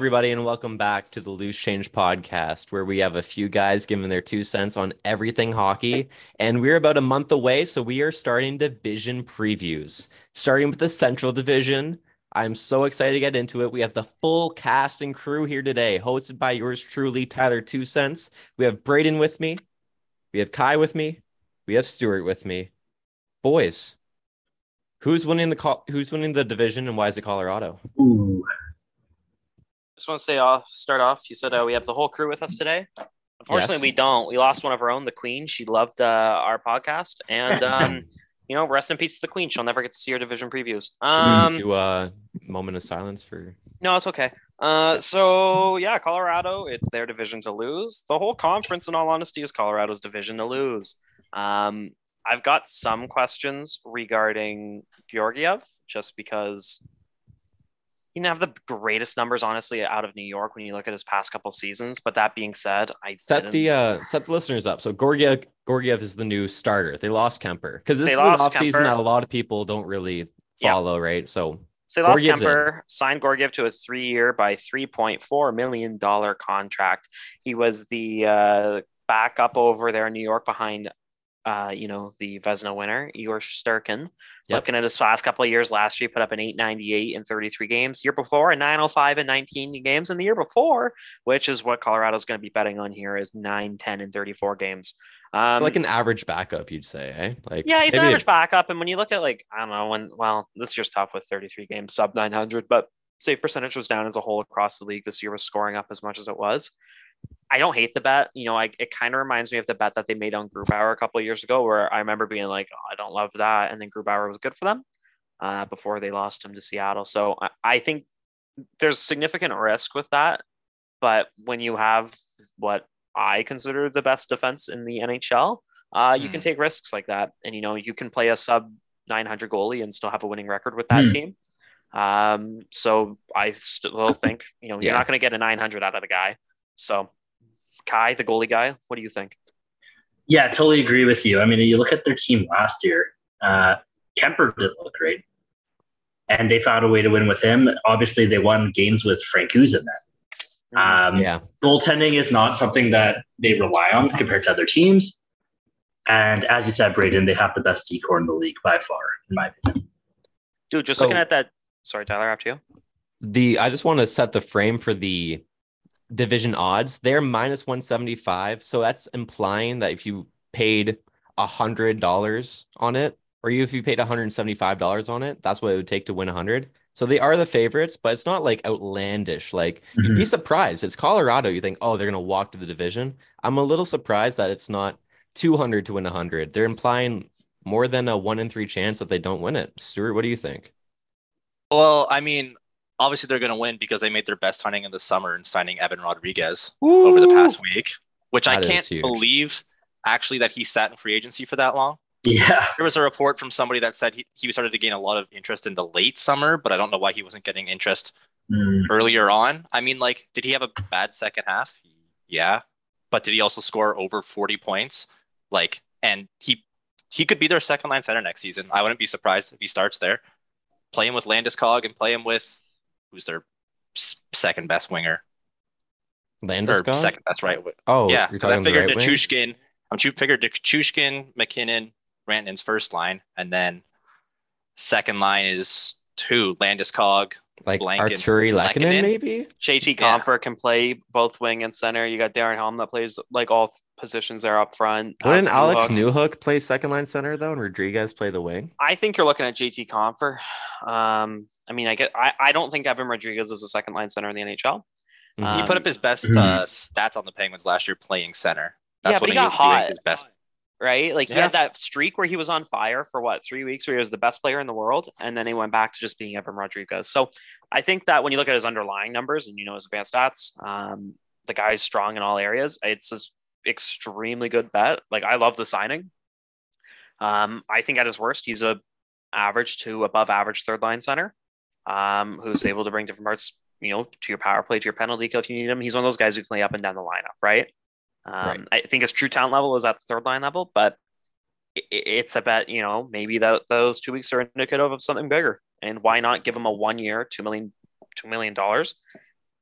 Everybody, and welcome back to the Loose Change podcast, where we have a few guys giving their two cents on everything hockey. And we're about a month away, so we are starting division previews, starting with the Central Division. I'm so excited to get into it. We have the full cast and crew here today, hosted by yours truly, Tyler Two Cents. We have Braden with me, we have Kai with me, we have Stuart with me. Boys, who's winning the who's winning the division, and why is it Colorado? Ooh just want to say off start off. You said uh, we have the whole crew with us today. Unfortunately, yes. we don't. We lost one of our own, the Queen. She loved uh, our podcast, and um, you know, rest in peace to the Queen. She'll never get to see our division previews. Um, do a moment of silence for. No, it's okay. Uh, so yeah, Colorado, it's their division to lose. The whole conference, in all honesty, is Colorado's division to lose. Um, I've got some questions regarding Georgiev, just because he didn't have the greatest numbers, honestly, out of New York when you look at his past couple seasons. But that being said, I set didn't... the uh set the listeners up. So Gorgiev Georgiev is the new starter. They lost Kuemper because this they is an offseason that a lot of people don't really follow, yeah. right? So so they lost Kuemper, in. signed Gorgiev to a three-year by three point four million dollar contract. He was the uh, backup over there in New York behind, uh, you know, the Vezina winner Igor Shesterkin. Yep. Looking at his last couple of years, last year he put up an 898 in 33 games. Year before, a 905 in 19 games. And the year before, which is what Colorado's going to be betting on here, is 9, 10 in 34 games. Um, like an average backup, you'd say, eh? Like yeah, he's an average backup. And when you look at like I don't know when, well, this year's tough with 33 games, sub 900, but save percentage was down as a whole across the league this year was scoring up as much as it was. I don't hate the bet. You know, I, it kind of reminds me of the bet that they made on Grubauer a couple of years ago, where I remember being like, oh, I don't love that. And then Grubauer was good for them uh, before they lost him to Seattle. So I, I think there's significant risk with that. But when you have what I consider the best defense in the NHL, uh, you mm. can hmm. take risks like that. And, you know, you can play a sub 900 goalie and still have a winning record with that mm. team. Um, so I still think, you know, you're not going to get a 900 out of the guy. So Kai, the goalie guy, what do you think? Yeah, totally agree with you. I mean, you look at their team last year. Uh, Kuemper didn't look great, and they found a way to win with him. Obviously, they won games with Francouz in that. Um, yeah, goaltending is not something that they rely on compared to other teams. And as you said, Braden, they have the best D-core in the league by far, in my opinion. Dude, just so, looking at that. Sorry, Tyler, after you. The I just want to set the frame for the division odds, they're minus 175. So that's implying that if you paid a hundred dollars on it, or you if you paid $175 on it, that's what it would take to win a hundred. So they are the favorites, but it's not like outlandish. Like mm-hmm. you'd be surprised. It's Colorado. You think, oh, they're gonna walk to the division. I'm a little surprised that it's not 200 to win 100. They're implying more than a one in three chance that they don't win it. Stuart, what do you think? Well, I mean, obviously they're going to win because they made their best signing in the summer in signing Evan Rodriguez Ooh. over the past week, which that I can't believe actually that he sat in free agency for that long. Yeah. There was a report from somebody that said he, he started to gain a lot of interest in the late summer, but I don't know why he wasn't getting interest mm. earlier on. I mean, like, did he have a bad second half? Yeah. But did he also score over 40 points? Like, and he he could be their second line center next season. I wouldn't be surprised if he starts there. Play him with Landeskog and play him with who's their second best winger. Landeskog? second best right. Oh, yeah. I figured right Nichushkin. I'm figured Nichushkin, MacKinnon, Rantanen's first line, and then second line is two Landeskog, like Artturi Lehkonen, maybe. JT Compher yeah. can play both wing and center. You got Darren Helm that plays like all positions there up front. Wouldn't Alex Newhook play second line center though, and Rodriguez play the wing? I think you're looking at JT Compher. Um, I mean, I get. I, I don't think Evan Rodriguez is a second line center in the NHL. Um, he put up his best mm-hmm. uh, stats on the Penguins last year playing center. That's yeah, but he, he got hot. His best right? Like he had that streak where he was on fire for what three weeks, where he was the best player in the world, and then he went back to just being Evan Rodriguez. So I think that when you look at his underlying numbers and you know his advanced stats, um, the guy's strong in all areas. It's an extremely good bet. Like I love the signing. Um, I think at his worst, he's a average to above average third line center, um, who's able to bring different parts, you know, to your power play, to your penalty kill if you need him. He's one of those guys who can play up and down the lineup, right? Um, right. I think his true talent level is at the third line level, but it, it's a bet, you know, maybe that those two weeks are indicative of something bigger. And why not give him a one year, two million, two million dollars,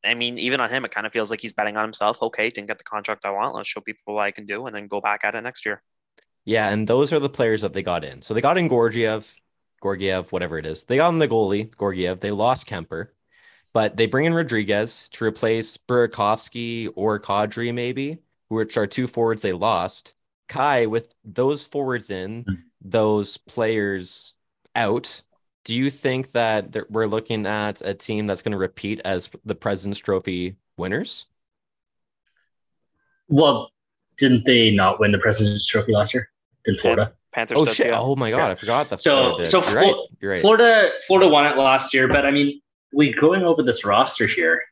I mean, even on him, it kind of feels like he's betting on himself. Okay, didn't get the contract I want. Let's show people what I can do, and then go back at it next year. Yeah, and those are the players that they got in. So they got in Gorgiev, Gorgiev, whatever it is. They got in the goalie, Gorgiev. They lost Kuemper, but they bring in Rodriguez to replace Burakovsky or Kadri, maybe, which are two forwards they lost. Kai, with those forwards in, Hmm. those players out, do you think that that we're looking at a team that's going to repeat as the President's Trophy winners? Well, didn't they not win the President's Trophy last year? Did Florida? Panthers. Oh did, shit! yeah. Oh my god, I forgot the So- Florida so You're right. You're right. Florida, Florida won it last year, but I mean, we going over this roster here.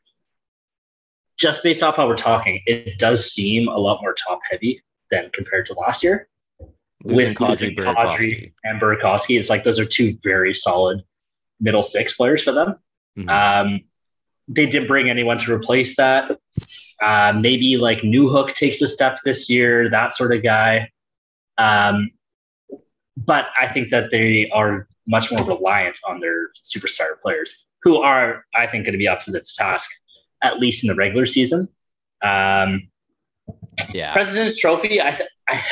Just based off how we're talking, it does seem a lot more top heavy than compared to last year. Losing with Kadri. Kadri and Burakovsky, it's like those are two very solid middle six players for them. Mhm. Um, they didn't bring anyone to replace that. Uh, maybe like Newhook takes a step this year, that sort of guy. Um, but I think that they are much more reliant on their superstar players, who are, I think, going to be up to this task, at least in the regular season. Um, Yeah. President's Trophy, I, th- I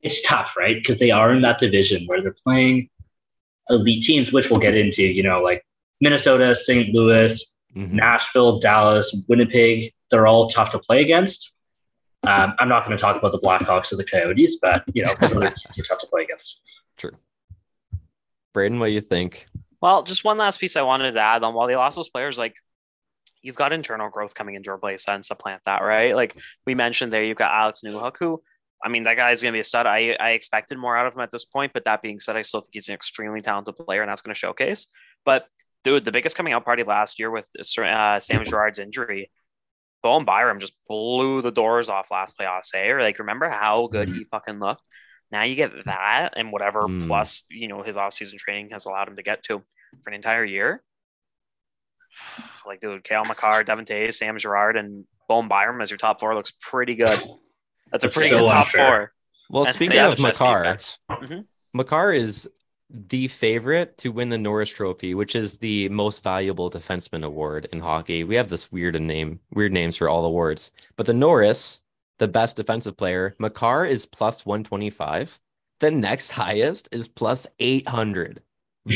it's tough, right? Because they are in that division where they're playing elite teams, which we'll get into. You know, like Minnesota, St. Louis, Mhm. Nashville, Dallas, Winnipeg. They're all tough to play against. Um, I'm not going to talk about the Blackhawks or the Coyotes, but you know, those other teams are tough to play against. True. Braden, what do you think? Well, just one last piece I wanted to add on. While they lost those players, like you've got internal growth coming into replace that and supplant that, right? Like we mentioned there, you've got Alex Newhook, who I mean, that guy's going to be a stud. I, I expected more out of him at this point, but that being said, I still think he's an extremely talented player, and that's going to showcase. But dude, the biggest coming out party last year with uh, Sam Girard's injury, Bowen Byram just blew the doors off last playoffs. Eh? Or like, remember how good he fucking looked? Now you get that and whatever Mm. plus you know his offseason training has allowed him to get to for an entire year. Like, dude, Cale Makar, Devon Toews, Sam Girard, and Bowen Byram as your top four looks pretty good. That's a pretty so good top unfair. four. Well, And speaking of the best Makar, defense. Mm-hmm. Makar is the favorite to win the Norris Trophy, which is the most valuable defenseman award in hockey. We have this weird name, weird names for all awards, but the Norris, the best defensive player, Makar is plus 125. The next highest is plus 800.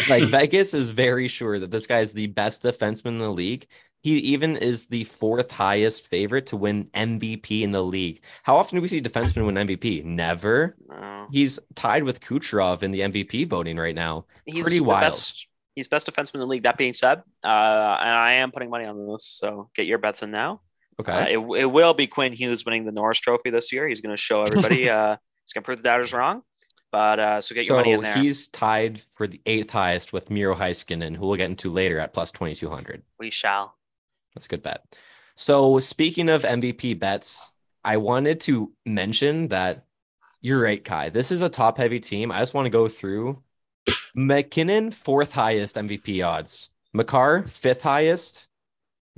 Like Vegas is very sure that this guy is the best defenseman in the league. He even is the fourth highest favorite to win MVP in the league. How often do we see defensemen win MVP? Never. No. He's tied with Kucherov in the MVP voting right now. He's Pretty wild. Best, he's best defenseman in the league. That being said, uh, and I am putting money on this, so get your bets in now. Okay. Uh, it, it will be Quinn Hughes winning the Norris Trophy this year. He's going to show everybody. uh, he's going to prove the doubters wrong. But uh, so get your money in so there. he's tied for the eighth highest with Miro Heiskanen, who we'll get into later at plus 2200. We shall. That's a good bet. So speaking of MVP bets, I wanted to mention that you're right, Kai. This is a top heavy team. I just want to go through MacKinnon, fourth highest MVP odds. Makar, fifth highest.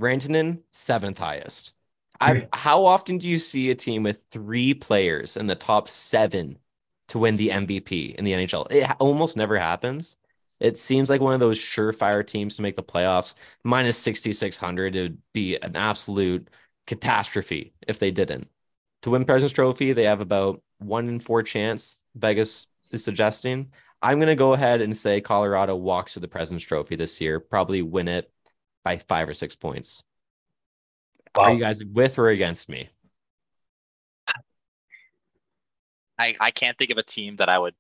Rantanen, seventh highest. I, how often do you see a team with three players in the top seven to win the MVP in the NHL? It almost never happens. It seems like one of those surefire teams to make the playoffs. Minus 6,600, it would be an absolute catastrophe if they didn't. To win President's Trophy, they have about one in four chance, Vegas is suggesting. I'm going to go ahead and say Colorado walks to the President's Trophy this year, probably win it by five or six points. Are you guys with or against me? I, I can't think of a team that I would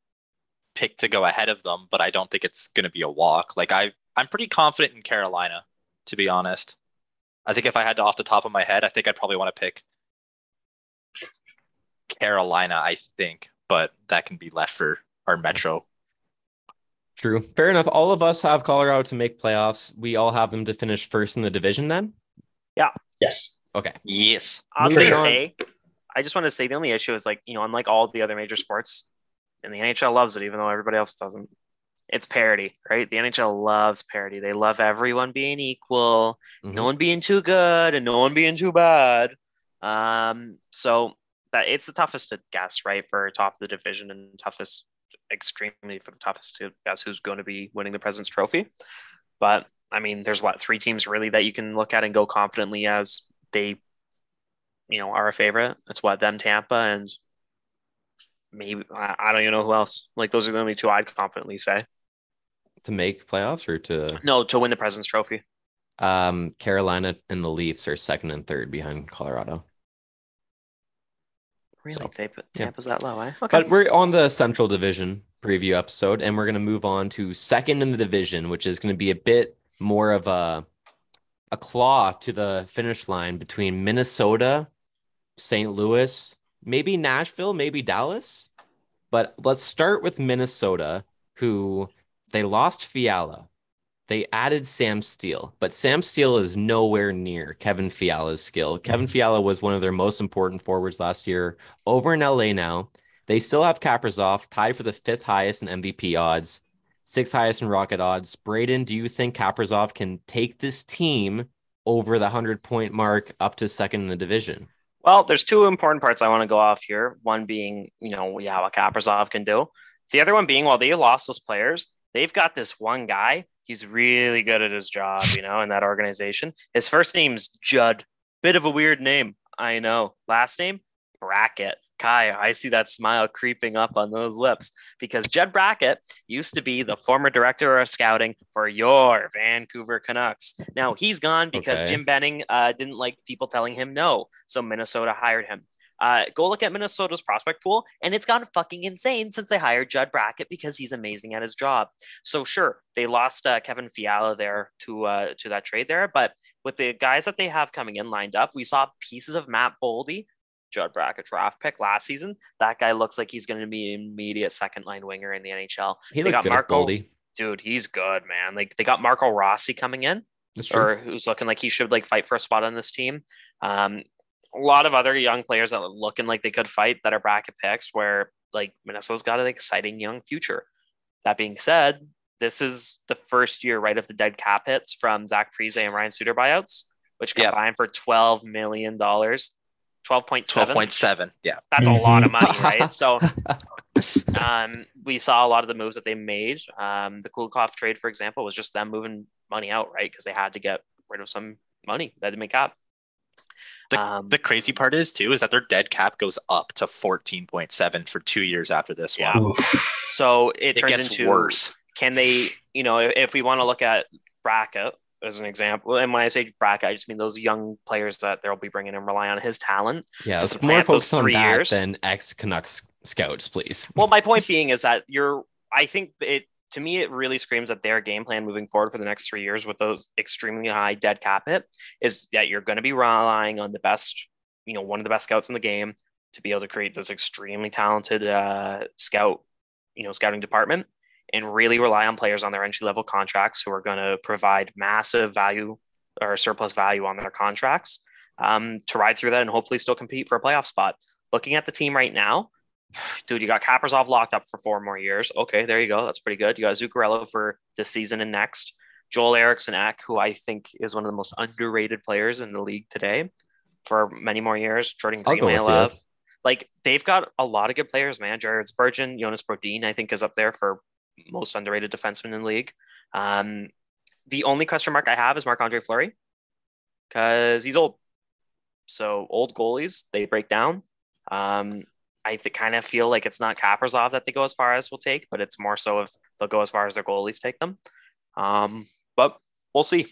pick to go ahead of them, but I don't think it's going to be a walk. Like I, I'm pretty confident in Carolina, to be honest. I think if I had to off the top of my head, I think I'd probably want to pick Carolina. I think, but that can be left for our Metro. True. Fair enough. All of us have Colorado to make playoffs. We all have them to finish first in the division then? Yeah. Yes. Okay. Yes. I was going to on. say, I just want to say the only issue is like, you know, unlike all the other major sports, and the NHL loves it, even though everybody else doesn't. It's parity, right? The NHL loves parity. They love everyone being equal, Mhm. no one being too good and no one being too bad. Um, so that it's the toughest to guess, right, for top of the division and toughest, extremely for the toughest to guess who's going to be winning the President's Trophy. But I mean, there's what three teams really that you can look at and go confidently as they, you know, are a favorite. It's what them Tampa and maybe I, I don't even know who else. Like those are the only two I'd confidently say to make playoffs or to no to win the President's Trophy. Um, Carolina and the Leafs are second and third behind Colorado. Really, so, they put Tampa's yeah. that low, eh? Okay. But we're on the Central Division preview episode, and we're going to move on to second in the division, which is going to be a bit more of a a claw to the finish line between Minnesota, St. Louis, maybe Nashville, maybe Dallas. But let's start with Minnesota, who they lost Fiala. They added Sam Steele, but Sam Steele is nowhere near Kevin Fiala's skill. Mm-hmm. Kevin Fiala was one of their most important forwards last year. Over in LA now, they still have Kaprizov tied for the fifth highest in MVP odds, sixth highest in Rocket odds. Braden, do you think Kaprizov can take this team over the 100 point mark up to second in the division? Well, there's two important parts I want to go off here. One being, you know, yeah, what Kaprizov can do. The other one being, while they lost those players, they've got this one guy. He's really good at his job, you know, in that organization. His first name's Judd. Bit of a weird name, I know. Last name, Brackett. Kai, I see that smile creeping up on those lips because Jed Brackett used to be the former director of scouting for your Vancouver Canucks. Now he's gone because okay. Jim Benning uh, didn't like people telling him no, so Minnesota hired him. Uh, go look at Minnesota's prospect pool, and it's gone fucking insane since they hired Judd Brackett because he's amazing at his job. So sure, they lost uh, Kevin Fiala there to uh, to that trade there, but with the guys that they have coming in lined up, we saw pieces of Matt Boldy Judd Brackett draft pick last season. That guy looks like he's going to be an immediate second line winger in the NHL. He they got Marco, dude, he's good, man. Like they got Marco Rossi coming in, or who's looking like he should like fight for a spot on this team. Um, a lot of other young players that are looking like they could fight that are Brackett picks where like Minnesota's got an exciting young future. That being said, this is the first year right of the dead cap hits from Zach Parise and Ryan Suter buyouts, which combined for twelve million dollars. 12.7 12.7 yeah. That's a lot of money right? So um, we saw a lot of the moves that they made. Um, the Kulikov trade for example was just them moving money out right? Because they had to get rid of some money that didn't make cap. The, um, the crazy part is too is that their dead cap goes up to 14.7 for two years after this yeah. one. So it, it turns into worse. can they you know if we want to look at Brackett as an example. And when I say Brackett, I just mean those young players that they'll be bringing and rely on his talent. Yeah, it's more focused on that years. than ex Canucks scouts, please. Well, my point being is that you're. I think it to me it really screams that their game plan moving forward for the next three years with those extremely high dead cap hit is that you're going to be relying on the best, you know, one of the best scouts in the game to be able to create this extremely talented uh, scout, you know, scouting department and really rely on players on their entry level contracts who are going to provide massive value or surplus value on their contracts um, to ride through that and hopefully still compete for a playoff spot. Looking at the team right now, dude, you got Kaprizov locked up for four more years. Okay, there you go. That's pretty good. You got Zuccarello for this season and next. Joel Eriksson Ek, who I think is one of the most underrated players in the league today for many more years. Jordan Greenway, Like they've got a lot of good players, man. Jared Spurgeon, Jonas Brodin, I think is up there for most underrated defenseman in the league. Um, the only question mark I have is Marc Andre Fleury because he's old. So old goalies they break down. Um, I th- kind of feel like it's not Kaprizov that they go as far as will take, but it's more so if they'll go as far as their goalies take them. Um, but we'll see.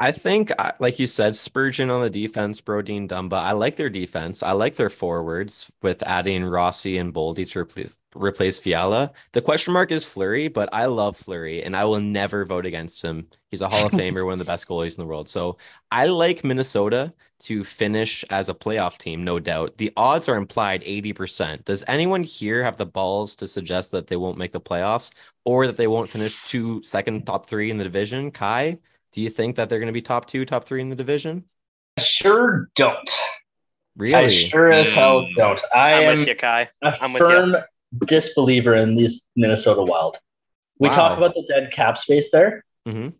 I think, uh, like you said, Spurgeon on the defense, Brodin, Dumba. I like their defense. I like their forwards with adding Rossi and Boldy to replace replace Fiala. The question mark is Fleury, but I love Fleury and I will never vote against him. He's a Hall of Famer, one of the best goalies in the world. So I like Minnesota to finish as a playoff team, no doubt. The odds are implied 80%. Does anyone here have the balls to suggest that they won't make the playoffs or that they won't finish two second top three in the division? Kai, do you think that they're going to be top two, top three in the division? I sure don't. Really? I sure as hell don't. I I'm am with you, Kai. a I'm a firm with disbeliever in these Minnesota Wild. We Wow. talk about the dead cap space there. hmm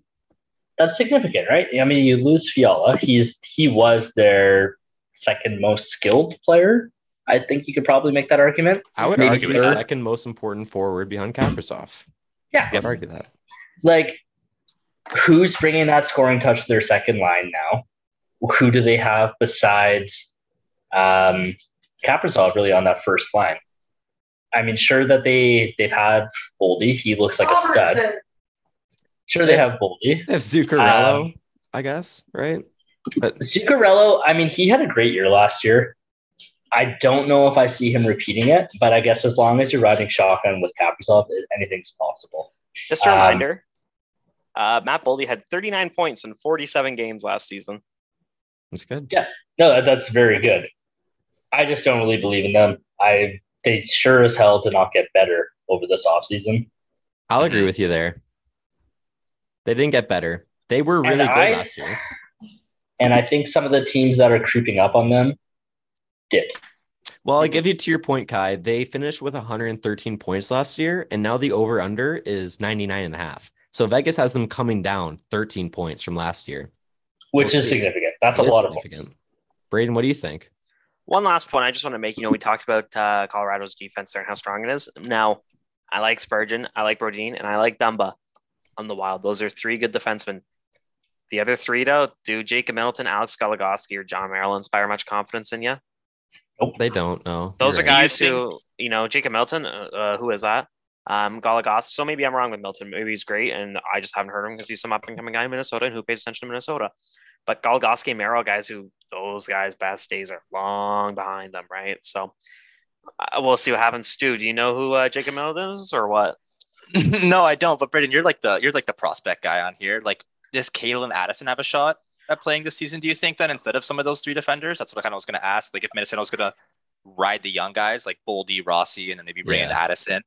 That's significant, right? I mean, you lose Fiala. He's he was their second most skilled player. I think you could probably make that argument. I would Maybe argue the third. second most important forward behind Kaprizov. Yeah, I'd argue that. like who's bringing that scoring touch to their second line now? Who do they have besides um, Kaprizov really on that first line? I mean, sure that they they've had Boldy. He looks like a stud. Sure, they have Boldy. They have Zuccarello, um, I guess, right? But Zuccarello, I mean, he had a great year last year. I don't know if I see him repeating it, but I guess as long as you're riding shotgun with Kaprizov, anything's possible. Just a reminder, um, uh, Matt Boldy had 39 points in 47 games last season. That's good. Yeah, no, that's very good. I just don't really believe in them. I they sure as hell did not get better over this offseason. I'll agree with you there. They didn't get better. They were really and good I, last year. And I think some of the teams that are creeping up on them did. Well, I'll give you to your point, Kai. They finished with 113 points last year, and now the over under is 99 and a half. So Vegas has them coming down 13 points from last year. Which we'll is see. significant. That's it a lot of points. Braden, what do you think? One last point I just want to make. You know, we talked about uh, Colorado's defense there and how strong it is. Now, I like Spurgeon, I like Brodin, and I like Dumba on the Wild. Those are three good defensemen. The other three, though, do Jacob Middleton, Alex Goligoski, or Jon Merrill inspire much confidence in you? Nope. They don't. No. Those You're are right. guys who, you know, Jacob Middleton, uh, uh, who is that? Um, Goligoski. So maybe I'm wrong with Milton. Maybe he's great, and I just haven't heard him because he's some up and coming guy in Minnesota and who pays attention to Minnesota. But Goligoski and Merrill, guys who those guys' best days are long behind them, right? So uh, we'll see what happens. Stu, do you know who uh, Jacob Middleton is or what? no, I don't. But Brendan, you're like the you're like the prospect guy on here. Like, does Calen Addison have a shot at playing this season? Do you think then instead of some of those three defenders? That's what I kind of was going to ask. Like, if Minnesota was going to ride the young guys like Boldy, Rossi, and then maybe bring yeah. in Addison.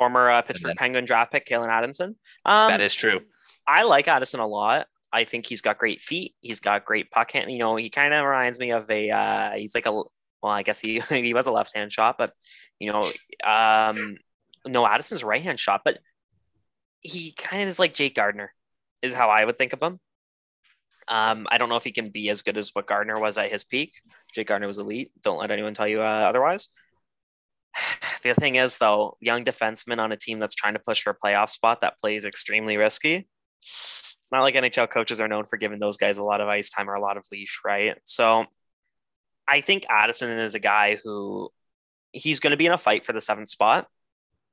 Former uh, Pittsburgh Penguin draft pick Calen Addison. Um, that is true. I like Addison a lot. I think he's got great feet. He's got great puck hand. You know, he kind of reminds me of a. Uh, he's like a. Well, I guess he he was a left hand shot, but you know, um, no, Addison's right hand shot, but he kind of is like Jake Gardiner, is how I would think of him. Um, I don't know if he can be as good as what Gardiner was at his peak. Jake Gardiner was elite. Don't let anyone tell you uh, otherwise. The thing is, though, young defenseman on a team that's trying to push for a playoff spot that plays extremely risky. It's not like NHL coaches are known for giving those guys a lot of ice time or a lot of leash, right? So I think Addison is a guy who he's going to be in a fight for the seventh spot.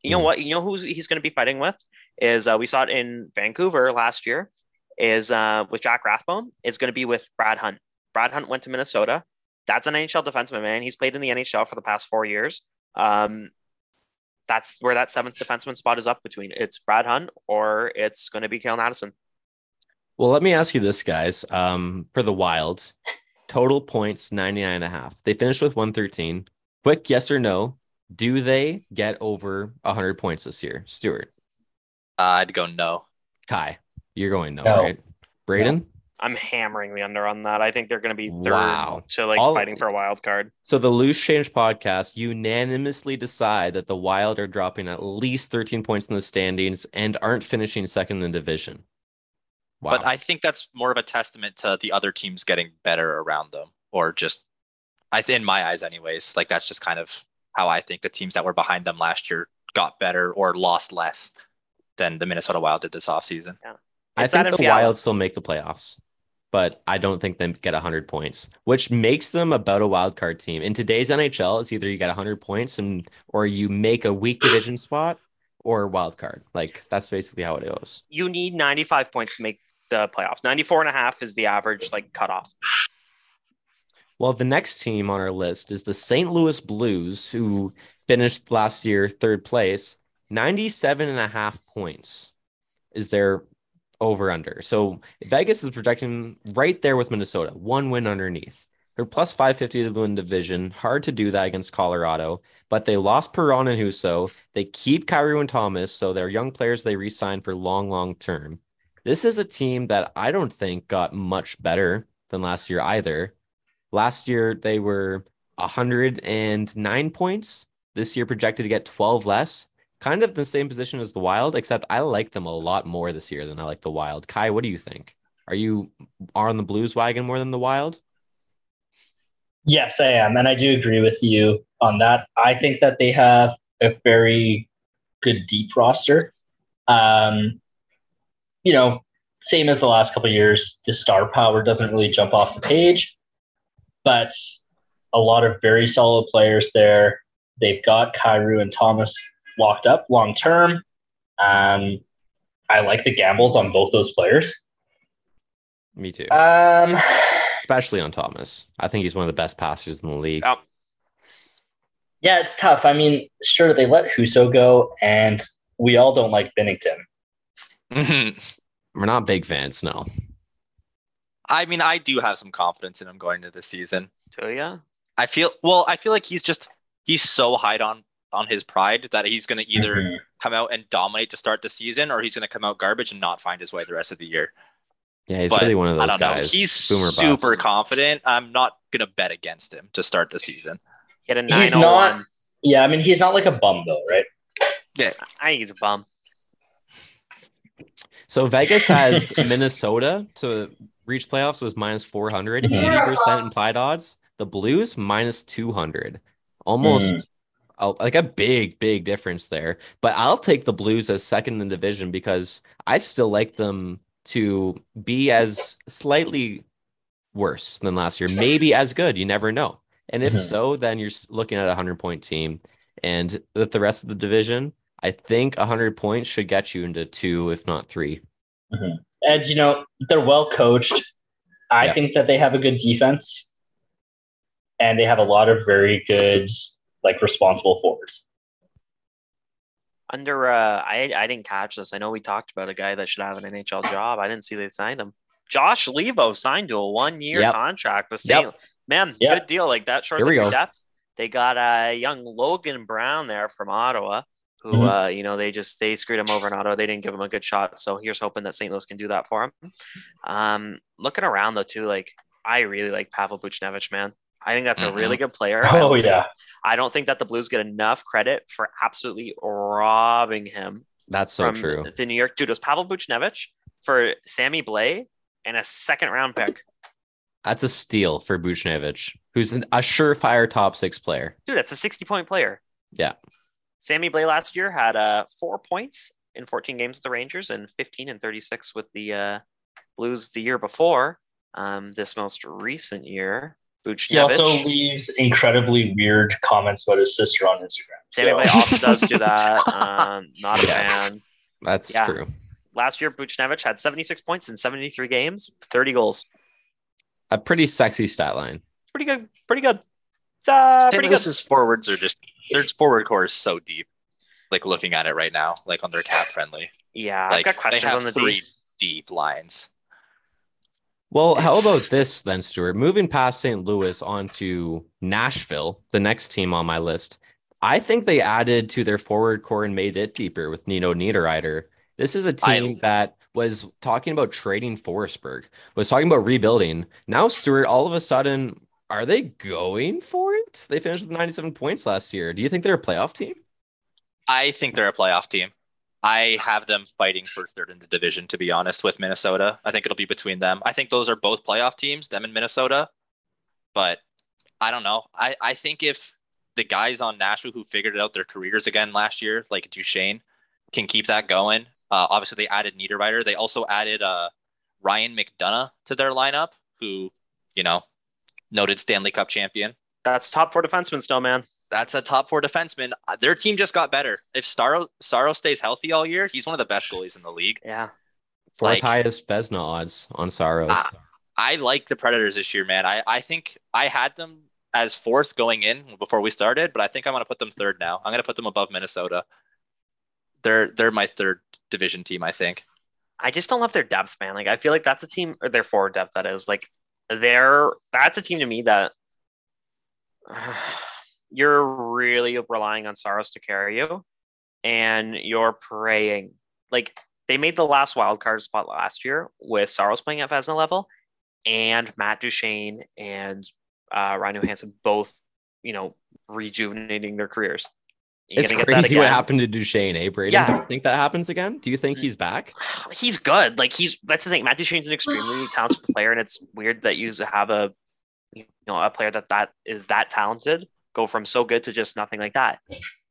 You know hmm. what? You know who he's going to be fighting with is uh, we saw it in Vancouver last year. Is uh, with Jack Rathbone. Is going to be with Brad Hunt. Brad Hunt went to Minnesota. That's an NHL defenseman, man. He's played in the NHL for the past four years. Um, that's where that seventh defenseman spot is up between. It's Brad Hunt or it's going to be Calen Addison. Well, let me ask you this, guys. Um, for the Wild, total points 99 and a half. They finished with 113. Quick yes or no. Do they get over 100 points this year? Stuart. Uh, I'd go no. Kai, you're going no, no. right? Braden? No. I'm hammering the under on that. I think they're going to be third wow. to like All, fighting for a wild card. So the loose change podcast unanimously decide that the Wild are dropping at least 13 points in the standings and aren't finishing second in the division. Wow. But I think that's more of a testament to the other teams getting better around them, or just, I think in my eyes, anyways. Like that's just kind of how I think the teams that were behind them last year got better or lost less than the Minnesota Wild did this offseason. Yeah. I think the Wild still make the playoffs, but I don't think they get 100 points, which makes them about a wild card team. In today's NHL, it's either you get 100 points and or you make a weak division spot or wild card. Like that's basically how it goes. You need 95 points to make the playoffs. 94 and a half is the average like cutoff. Well, the next team on our list is the St. Louis Blues, who finished last year third place. 97 and a half points is their over under. So Vegas is projecting right there with Minnesota, one win underneath. They're plus 550 to win division. Hard to do that against Colorado, but they lost Perron and Husso. They keep Kyrou and Thomas, so they're young players they re-sign for long, long term. This is a team that I don't think got much better than last year either. Last year they were 109 points. This year projected to get 12 less kind of the same position as the Wild, except I like them a lot more this year than I like the Wild. Kai, what do you think? Are you are on the Blues wagon more than the Wild? Yes, I am, and I do agree with you on that. I think that they have a very good deep roster. Um, you know, same as the last couple years, the star power doesn't really jump off the page, but a lot of very solid players there. They've got Kyrou and Thomas locked up long term. Um, I like the gambles on both those players. Me too. Um, Especially on Thomas. I think he's one of the best passers in the league. Oh. yeah, it's tough. I mean, sure, they let Husso go, and we all don't like Binnington. Mhm. We're not big fans, no. I mean, I do have some confidence in him going into the season. Do ya? I feel well. I feel like he's just he's so high on on his pride that he's going to either Mhm. come out and dominate to start the season, or he's going to come out garbage and not find his way the rest of the year. Yeah, he's But really one of I those don't know. guys. He's Boomer super bust. confident. I'm not going to bet against him to start the season. He had a He's not- Yeah, I mean, he's not like a bum though, right? Yeah. I think he's a bum. So Vegas has Minnesota to reach playoffs as minus 400, 80% implied odds. The Blues minus 200. Almost a- like a big, big difference there. But I'll take the Blues as second in the division because I still like them to be as slightly worse than last year. Maybe as good. You never know. And if Mhm. so, then you're looking at a 100 point team. And with the rest of the division, I think 100 points should get you into two, if not three. And you know, they're well coached. I Yeah. think that they have a good defense, and they have a lot of very good, like, responsible forwards. Under uh I I didn't catch this. I know we talked about a guy that should have an NHL job. I didn't see they signed him. Josh Leivo signed to a one-year Yep. contract with Yep. St. Man, Yeah. good deal. Like that shores Here up your go. depth. They got a uh, young Logan Brown there from Ottawa, who Mhm. uh, you know, they just they screwed him over in Ottawa. They didn't give him a good shot. So here's hoping that St. Louis can do that for him. Um, looking around though, too, like I really like Pavel Buchnevich, man. I think that's a really good player. Oh don't yeah, I don't think that the Blues get enough credit for absolutely robbing him That's so from true. the New York dude. Was Pavel Buchnevich for Sammy Blais and a second round pick. That's a steal for Buchnevich, who's an, a surefire top six player. Dude, that's a 60 point player. Yeah. Sammy Blais last year had uh, four points in 14 games with the Rangers and 15 and 36 with the uh, Blues the year before. Um, this most recent year, he also leaves incredibly weird comments about his sister on Instagram. Sammy So- Blais also does do that. Um, not a Yes. fan. That's Yeah. true. Last year, Buchnevich had 76 points in 73 games, 30 goals. A pretty sexy stat line. Pretty good. Pretty good. It's, uh, St. pretty good. Louis's forwards are just their forward core is so deep. Like looking at it right now, like on their CapFriendly. Yeah, Like I've got questions they have on the three D. deep lines. Well, how about this then, Stuart? Moving past St. Louis onto Nashville, the next team on my list. I think they added to their forward core and made it deeper with Nino Niederreiter. This is a team that was talking about trading Forsberg, was talking about rebuilding. Now, Stuart, all of a sudden, are they going for it? They finished with 97 points last year. Do you think they're a playoff team? I think they're a playoff team. I have them fighting for third in the division, to be honest, with Minnesota. I think it'll be between them. I think those are both playoff teams, them and Minnesota. But I don't know. I, I think if the guys on Nashville who figured out their careers again last year, like Duchene, can keep that going. Uh, obviously, they added Niederreiter. They also added uh, Ryan McDonagh to their lineup, who, you know, noted Stanley Cup champion. That's top four defenseman still, man. That's a top four defenseman. Uh, Their team just got better. If Saro Saro stays healthy all year, he's one of the best goalies in the league. Yeah. Fourth Like- highest Vezina odds on Saros. Ah. I like the Predators this year, man. I, I think I had them as fourth going in before we started, but I think I'm going to put them third now. I'm going to put them above Minnesota. They're they're my third division team, I think. I just don't love their depth, man. Like I feel like that's a team or their forward depth that is. Like they're that's a team to me that you're really relying on Saros to carry you and you're praying. Like they made the last wild card spot last year with Saros playing at Vezina level and Matt Duchene and uh, Ryan Johansen both, you know, rejuvenating their careers. You it's gonna get that crazy what happened to Duchene, eh, Braden? Yeah. Do you think that happens again? Do you think he's back? he's good. Like he's that's the thing. Matt Duchene's an extremely talented player, and it's weird that you have a you know a player that that is that talented go from so good to just nothing like that.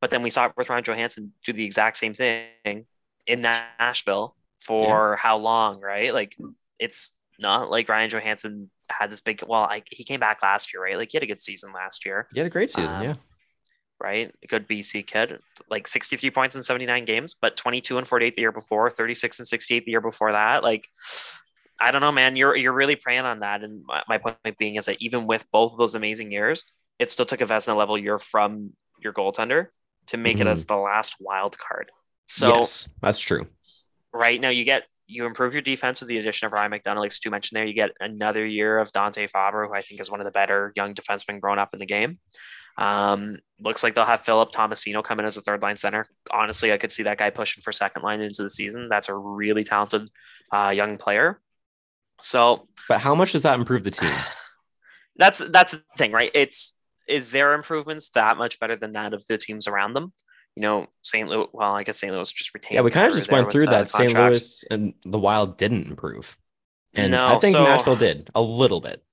But then we saw it with Ryan Johansen do the exact same thing in Nashville, for yeah. how long, right? Like it's not like Ryan Johansen had this big. Well, I, he came back last year, right? Like he had a good season last year. He had a great season, um, yeah. Right, a good BC kid, like 63 points in 79 games, but 22 and 48 the year before, 36 and 68 the year before that. Like, I don't know, man. You're you're really praying on that, and my, my point being is that even with both of those amazing years, it still took a Vezina level year from your goaltender to make mm-hmm. it as the last wild card. So yes, that's true. Right now, you get you improve your defense with the addition of Ryan McDonagh, like Stu mentioned there. You get another year of Dante Fabbro, who I think is one of the better young defensemen grown up in the game. Um, looks like they'll have Philip Tomasino come in as a third line center. Honestly, I could see that guy pushing for second line into the season. That's a really talented uh, young player. So, but how much does that improve the team? That's that's the thing, right? It's is their improvements that much better than that of the teams around them? you know, St. Louis. Well, I guess St. Louis just retained. Yeah, we kind of just went through that. St. Louis and the Wild didn't improve, and no, I think so Nashville did a little bit.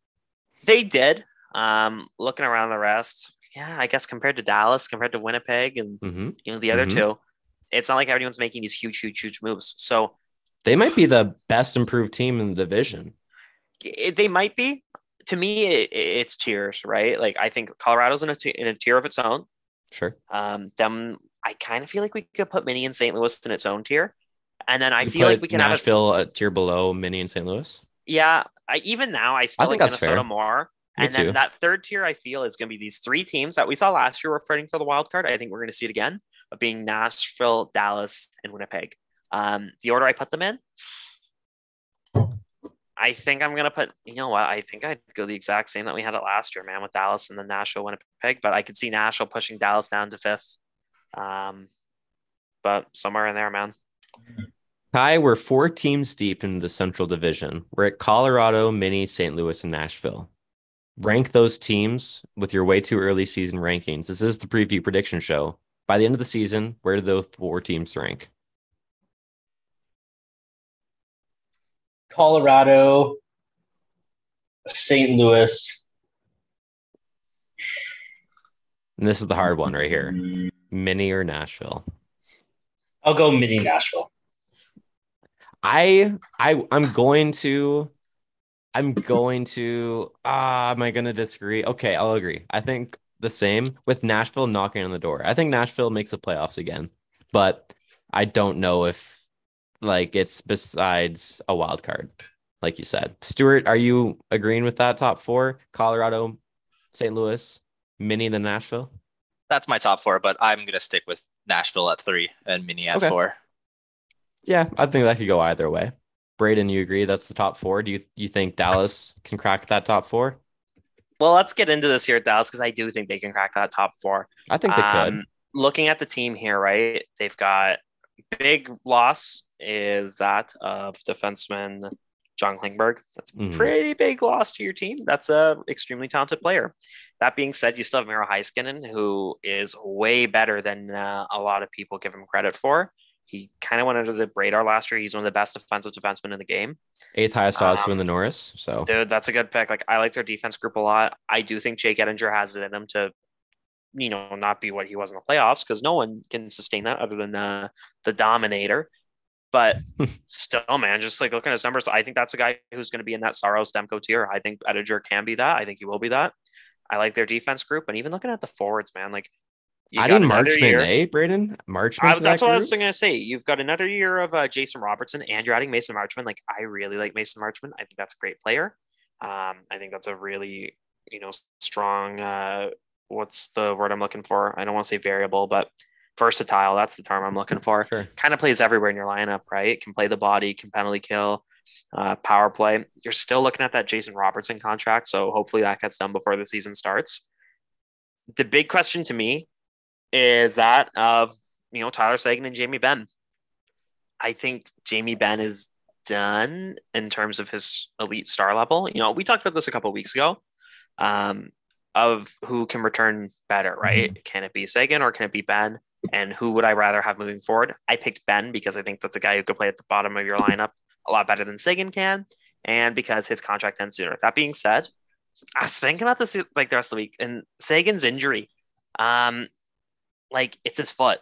They did. Um, looking around the rest, yeah, I guess compared to Dallas, compared to Winnipeg, and mm-hmm. you know the other mm-hmm. two, it's not like everyone's making these huge, huge, huge moves. So they might be the best improved team in the division. It, they might be. To me, it, it's tiers, right? Like I think Colorado's in a, t- in a tier of its own. Sure. Um, them I kind of feel like we could put Mini and St. Louis in its own tier. And then I you feel like we can Nashville have a tier below Mini and St. Louis. Yeah, I, even now I still I like Minnesota fair. more. Me and too. then that third tier I feel is going to be these three teams that we saw last year were fighting for the wild card. I think we're going to see it again, of being Nashville, Dallas, and Winnipeg. Um, the order I put them in, I think I'm gonna put. You know what? I think I'd go the exact same that we had it last year, man, with Dallas and then Nashville, Winnipeg. But I could see Nashville pushing Dallas down to fifth, um, but somewhere in there, man. Hi, we're four teams deep in the Central Division. We're at Colorado, Mini, St. Louis, and Nashville. Rank those teams with your way too early season rankings. This is the preview prediction show. By the end of the season, where do those four teams rank? Colorado, St. Louis. And this is the hard one right here. Mm. Mini or Nashville? I'll go Mini Nashville. I I I'm going to I'm going to ah am I gonna disagree? Okay, I'll agree. I think the same with Nashville knocking on the door. I think Nashville makes the playoffs again, but I don't know if like it's besides a wild card, like you said. Stuart, are you agreeing with that top four? Colorado, St. Louis, Mini, then Nashville? that's my top four, but I'm gonna stick with Nashville at three and Mini at okay. four. Yeah, I think that could go either way. Braden, you agree that's the top four? Do you you think Dallas can crack that top four? Well, let's get into this here at Dallas because I do think they can crack that top four. I think they um, could. Looking at the team here, right? They've got big loss is that of defenseman John Klingberg. That's a mm-hmm. pretty big loss to your team. That's a extremely talented player. That being said, you still have Miro Heiskanen, who is way better than uh, a lot of people give him credit for. He kind of went under the radar last year. He's one of the best defensive defensemen in the game. Eighth highest odds um, to win the Norris. So, dude, that's a good pick. Like, I like their defense group a lot. I do think Jake Oettinger has it in him to, you know, not be what he was in the playoffs because no one can sustain that other than uh, the Dominator. But still, man, just like looking at his numbers, I think that's a guy who's going to be in that Saros Demko tier. I think Oettinger can be that. I think he will be that. I like their defense group, and even looking at the forwards, man, like I didn't Marchment, eh, Braden? Marchment. Uh, that's what group? I was going to say. You've got another year of uh, Jason Robertson, and you're adding Mason Marchment. Like I really like Mason Marchment. I think that's a great player. Um, I think that's a really you know strong. Uh, what's the word I'm looking for? I don't want to say variable, but versatile. That's the term I'm looking for. Sure. Kind of plays everywhere in your lineup, right? Can play the body, can penalty kill, uh, power play. You're still looking at that Jason Robertson contract, so hopefully that gets done before the season starts. The big question to me is that of you know Tyler Seguin and Jamie Benn. I think Jamie Benn is done in terms of his elite star level. You know, we talked about this a couple weeks ago. Um, of who can return better, right? Mm-hmm. Can it be Seguin or can it be Benn? And who would I rather have moving forward? I picked Benn because I think that's a guy who could play at the bottom of your lineup a lot better than Seguin can, and because his contract ends sooner. That being said, I was thinking about this like the rest of the week, and Seguin's injury, um, like it's his foot.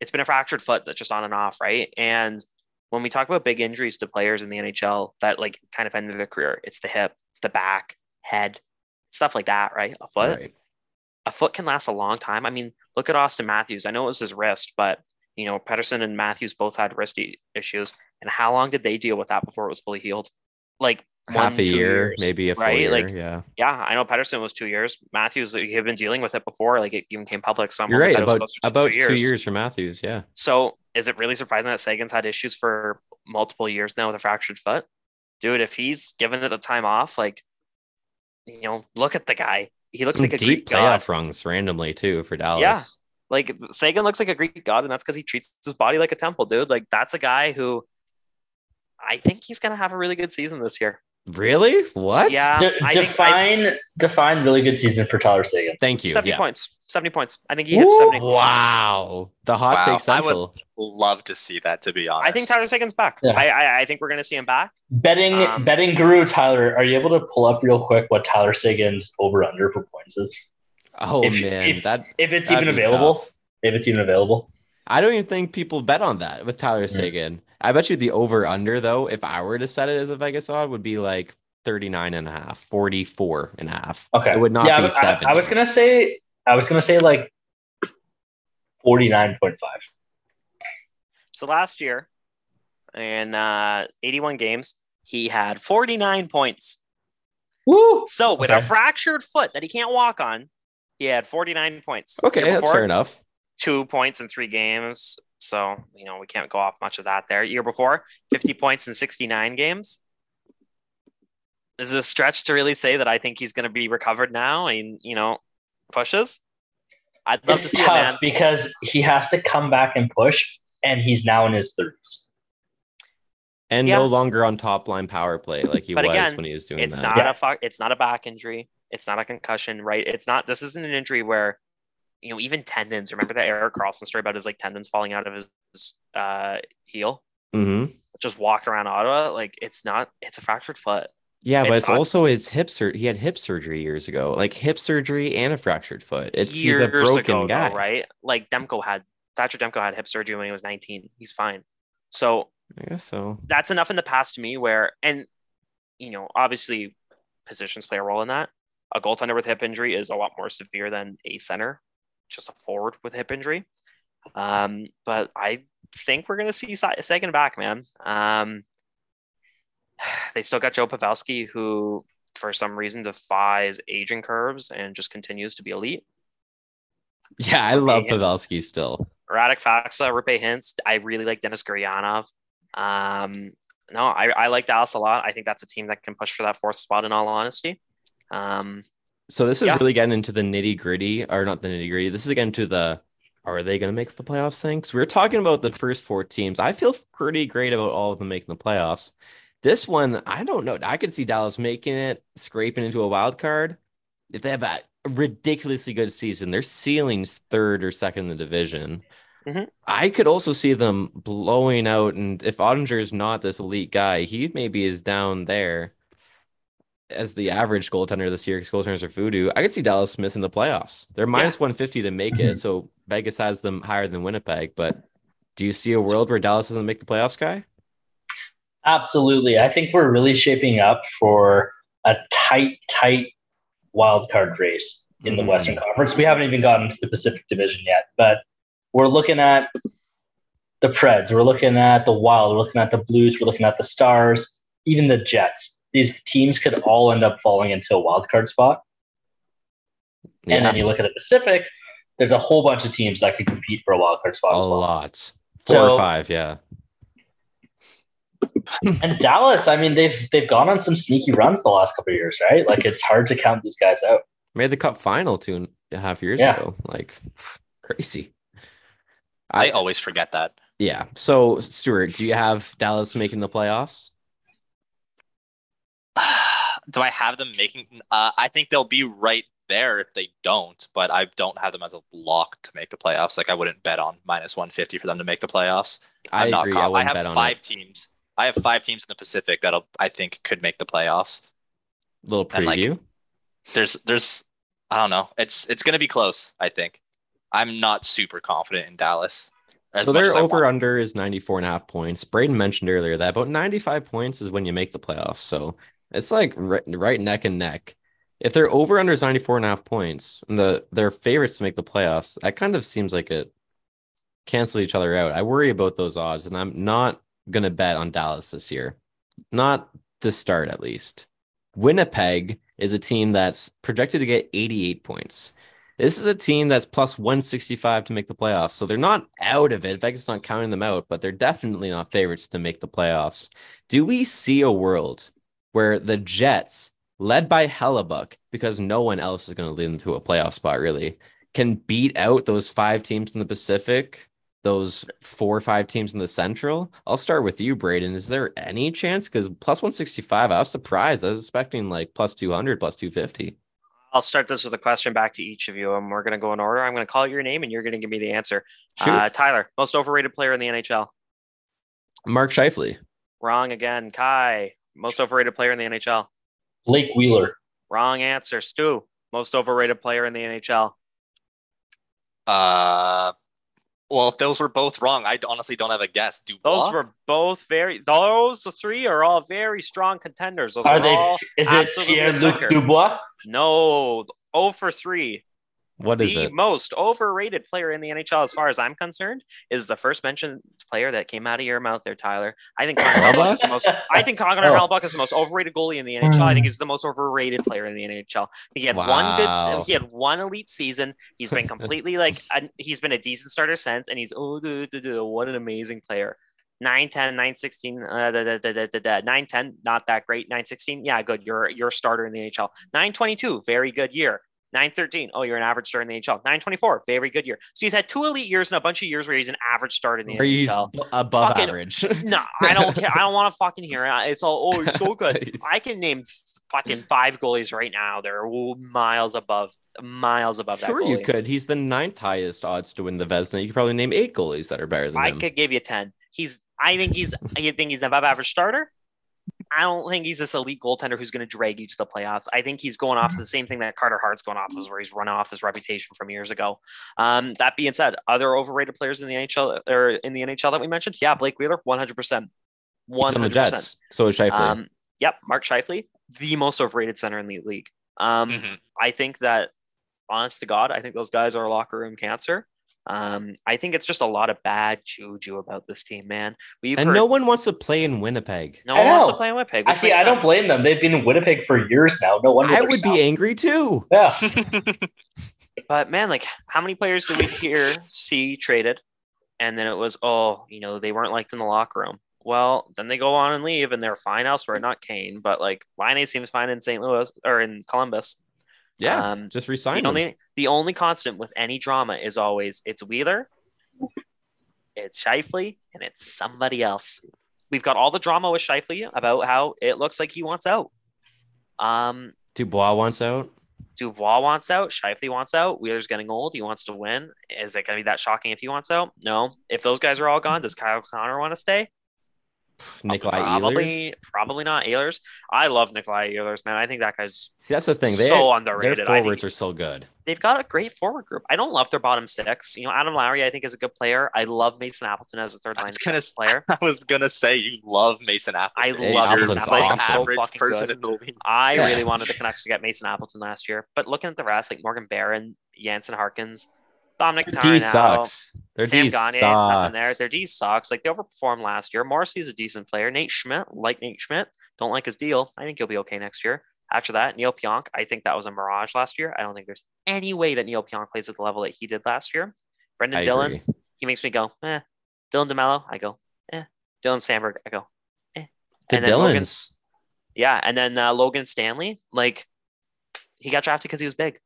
It's been a fractured foot that's just on and off, right? And when we talk about big injuries to players in the NHL that like kind of ended their career, it's the hip, it's the back, head, stuff like that, right? A foot. Right. A foot can last a long time. I mean, look at Auston Matthews. I know it was his wrist, but you know, Pettersson and Matthews both had wrist issues. And how long did they deal with that before it was fully healed? Like half one, a year, years, maybe a full right? year. Like, yeah. yeah, I know Pettersson was two years. Matthews, he had been dealing with it before. Like it even came public. You're right. that it was About closer to about two years. for Matthews. Yeah. So is it really surprising that Seguin's had issues for multiple years now with a fractured foot? Dude, if he's given it the time off, like, you know, look at the guy. He looks Some like a deep Greek god. playoff runs randomly too for Dallas. Yeah, Like Seguin looks like a Greek god, and that's because he treats his body like a temple, dude. Like that's a guy who I think he's gonna have a really good season this year. Really? What? Yeah, De- I think- I- define define really good season for Tyler Seguin. Thank you. 70 Yeah. points. 70 points. I think he hits Woo! 70. Wow. The hot Wow, take I would- Love to see that, to be honest. I think Tyler Seguin's back. Yeah. I, I I think we're gonna see him back. Betting Um, betting guru Tyler, are you able to pull up real quick what Tyler Seguin's over under for points is? Oh if- man, if- that If it's even available. tough. If it's even available. I don't even think people bet on that with Tyler Seguin. I bet you the over under though, if I were to set it as a Vegas odd, would be like 39 and a half, 44 and a half. Okay. It would not yeah, be I- seven. I, I was gonna say I was gonna say like forty nine point five. So last year, in uh, 81 games, he had 49 points. Woo! So with a fractured foot that he can't walk on, he had 49 points. Okay, Year that's fair enough. Two points in three games. So, you know, we can't go off much of that there. Year before, 50 points in 69 games. Is it a stretch to really say that I think he's going to be recovered now and, you know, pushes? I'd love It's to see it, man. because he has to come back and push, and he's now in his thirties. And Yeah. no longer on top line power play like he But was again, when he was doing It's that. not Yeah. a fuck. It's not a back injury. It's not a concussion, right? It's not. This isn't an injury where, you know, even tendons. Remember that Erik Karlsson story about his like tendons falling out of his uh, heel, hmm just walking around Ottawa. Like it's not. It's a fractured foot. Yeah, but It's not- also his hip sur- He had hip surgery years ago, like hip surgery and a fractured foot. It's Years he's a broken ago, though, guy, right? Like Demko had Thatcher Demko had hip surgery when he was 19. He's fine. So I guess so. that's enough in the past to me where and you know obviously positions play a role in that a goaltender with hip injury is a lot more severe than a center just a forward with hip injury um but i think we're going to see Sa- Seguin back man um they still got joe pavelski who for some reason defies aging curves and just continues to be elite Yeah, I love. Pavelski still. Radek Faksa, Roope Hintz. I really like Denis Gurianov. Um, no, I, I like Dallas a lot. I think that's a team that can push for that fourth spot in all honesty. Um, So this is Yeah. really getting into the nitty gritty, or not the nitty gritty. This is getting to the are they going to make the playoffs thing? Because we are talking about the first four teams. I feel pretty great about all of them making the playoffs. This one, I don't know. I could see Dallas making it, scraping into a wild card. If they have a ridiculously good season, their ceiling's third or second in the division. Mhm. I could also see them blowing out. And if Oettinger is not this elite guy, he maybe is down there as the average goaltender this year because goaltenders are voodoo. I could see Dallas missing the playoffs. They're minus 150 to make it. So Vegas has them higher than Winnipeg. But do you see a world where Dallas doesn't make the playoffs, guy? Absolutely. I think we're really shaping up for a tight, tight wild card race in the Mhm. Western Conference. We haven't even gotten to the Pacific Division yet, but we're looking at the Preds, we're looking at the Wild, we're looking at the Blues, we're looking at the Stars, even the Jets. These teams could all end up falling into a wild card spot. And then you look at the Pacific, there's a whole bunch of teams that could compete for a wild card spot a as well. lot. Four So- or five, yeah. And Dallas, I mean, they've they've gone on some sneaky runs the last couple of years, right? Like it's hard to count these guys out. Made the cup final two and a half years Yeah. ago. Like crazy. I always forget that. yeah. So Stuart, do you have Dallas making the playoffs? Do I have them making? Uh, I think they'll be right there if they don't, but I don't have them as a lock to make the playoffs. Like I wouldn't bet on minus 150 for them to make the playoffs. I I'm not agree. I I, have five teams. I have five teams in the Pacific that'll I think could make the playoffs. Little And, like, preview. There's there's I don't know. It's it's gonna be close. I think. I'm not super confident in Dallas. so their over under is 94 and a half points. Braden mentioned earlier that about 95 points is when you make the playoffs. So it's like right, right neck and neck. If they're over under is 94 and a half points and the they're favorites to make the playoffs, that kind of seems like it cancel each other out. I worry about those odds, and I'm not gonna bet on Dallas this year. Not to start at least. Winnipeg is a team that's projected to get 88 points. This is a team that's plus 165 to make the playoffs. So they're not out of it. Vegas is not counting them out, but they're definitely not favorites to make the playoffs. Do we see a world where the Jets, led by Hellebuyck, because no one else is going to lead them to a playoff spot, really, can beat out those five teams in the Pacific, those four or five teams in the Central? I'll start with you, Braden. Is there any chance? Because plus 165, I was surprised. I was expecting like plus 200, plus 250. I'll start this with a question back to each of you, and we're going to go in order. I'm going to call your name, and you're going to give me the answer. Uh, Tyler, most overrated player in the NHL. Mark Scheifele. Wrong again. Kai, most overrated player in the NHL. Blake Wheeler. Wrong answer. Stu, most overrated player in the NHL. Uh, well, if those were both wrong, I honestly don't have a guess. Dubois? Those were both very. Those three are all very strong contenders. Those Are are, they? all Is it Pierre Luc liquor. Dubois? no. Oh for three. What is the it? most overrated player in the NHL, as far as I'm concerned, is the first mentioned player that came out of your mouth there, Tyler. I think Connor Hellebuyck is the most. I think Connor Oh. Hellebuyck is the most overrated goalie in the NHL. I think he's the most overrated player in the NHL. He had one good. He had one elite season. He's been completely like a, he's been a decent starter since, and he's oh what an amazing player. 9 10 9 16 uh, da, da, da, da, da, da. 9 10 not that great 9 16 yeah good you're you're a starter in the NHL 9 22 very good year 913. Oh, you're an average starter in the NHL. 924. Very good year. So he's had two elite years and a bunch of years where he's an average starter in the he's NHL. b- above Fucking- average. No, I don't care. I don't want to fucking hear it. It's all, oh, he's so good. I can name fucking five goalies right now. They're miles above, miles above that. Sure, you could. He's the ninth highest odds to win the Vezina. You could probably name eight goalies that are better than I him. could give you 10. He's, I think he's, I think he's an above average starter. I don't think he's this elite goaltender who's going to drag you to the playoffs. I think he's going off the same thing that Carter Hart's going off is where he's run off his reputation from years ago. Um, that being said, other overrated players in the NHL or in the NHL that we mentioned, yeah, Blake Wheeler, one hundred percent, one hundred percent. So is Scheifele. Um, yep, Mark Scheifele, the most overrated center in the league. Um, Mhm. I think that, honest to God, I think those guys are locker room cancer. Um, I think it's just a lot of bad juju about this team, man. We've and heard, no one wants to play in Winnipeg. no one wants to play in Winnipeg. which Actually, makes I don't blame them. They've been in Winnipeg for years now. No wonder I would south. be angry too. Yeah. But man, like, how many players do we hear see traded, and then it was, oh, you know, they weren't liked in the locker room. Well, then they go on and leave, and they're fine elsewhere. Not Kane, but like Line seems fine in St. Louis or in Columbus. Yeah, Um, just The resign him. only the only constant with any drama is always it's Wheeler, it's Scheifele, and it's somebody else. We've got all the drama with Scheifele about how it looks like he wants out. Um, Dubois wants out. Dubois wants out. Scheifele wants out. Wheeler's getting old. He wants to win. Is it going to be that shocking if he wants out? No. If those guys are all gone, does Kyle Connor want to stay? Nikolai probably, Ehlers. probably not. Ehlers. I love Nikolai Ehlers, man. I think that guy's See, that's the thing. They so their underrated. I think forwards are so good. they've got a great forward group. I don't love their bottom six. You know, Adam Lowry, I think, is a good player. I love Mason Appleton as a third line was gonna player. I was gonna say you love Mason Appleton. I Hey, love Appleton's Mason Appleton. awesome. So fucking person good. in the league. I Yeah. really wanted the Canucks to get Mason Appleton last year, but looking at the rest, like Morgan Barron, Jansen Harkins, Dominic D Tarnow, sucks. Their Sam D Gagne, sucks. nothing there. Their D sucks. Like they overperformed last year. Morrissey's a decent player. Nate Schmidt, like Nate Schmidt, don't like his deal. I think he'll be okay next year. After that, Neal Pionk, I think that was a mirage last year. I don't think there's any way that Neal Pionk plays at the level that he did last year. Brendan I Dillon, agree. he makes me go, eh. Dylan DeMello, I go, eh. Dylan Samberg, I go, eh. The And then Logan- yeah, and then uh, Logan Stanley, like he got drafted because he was big,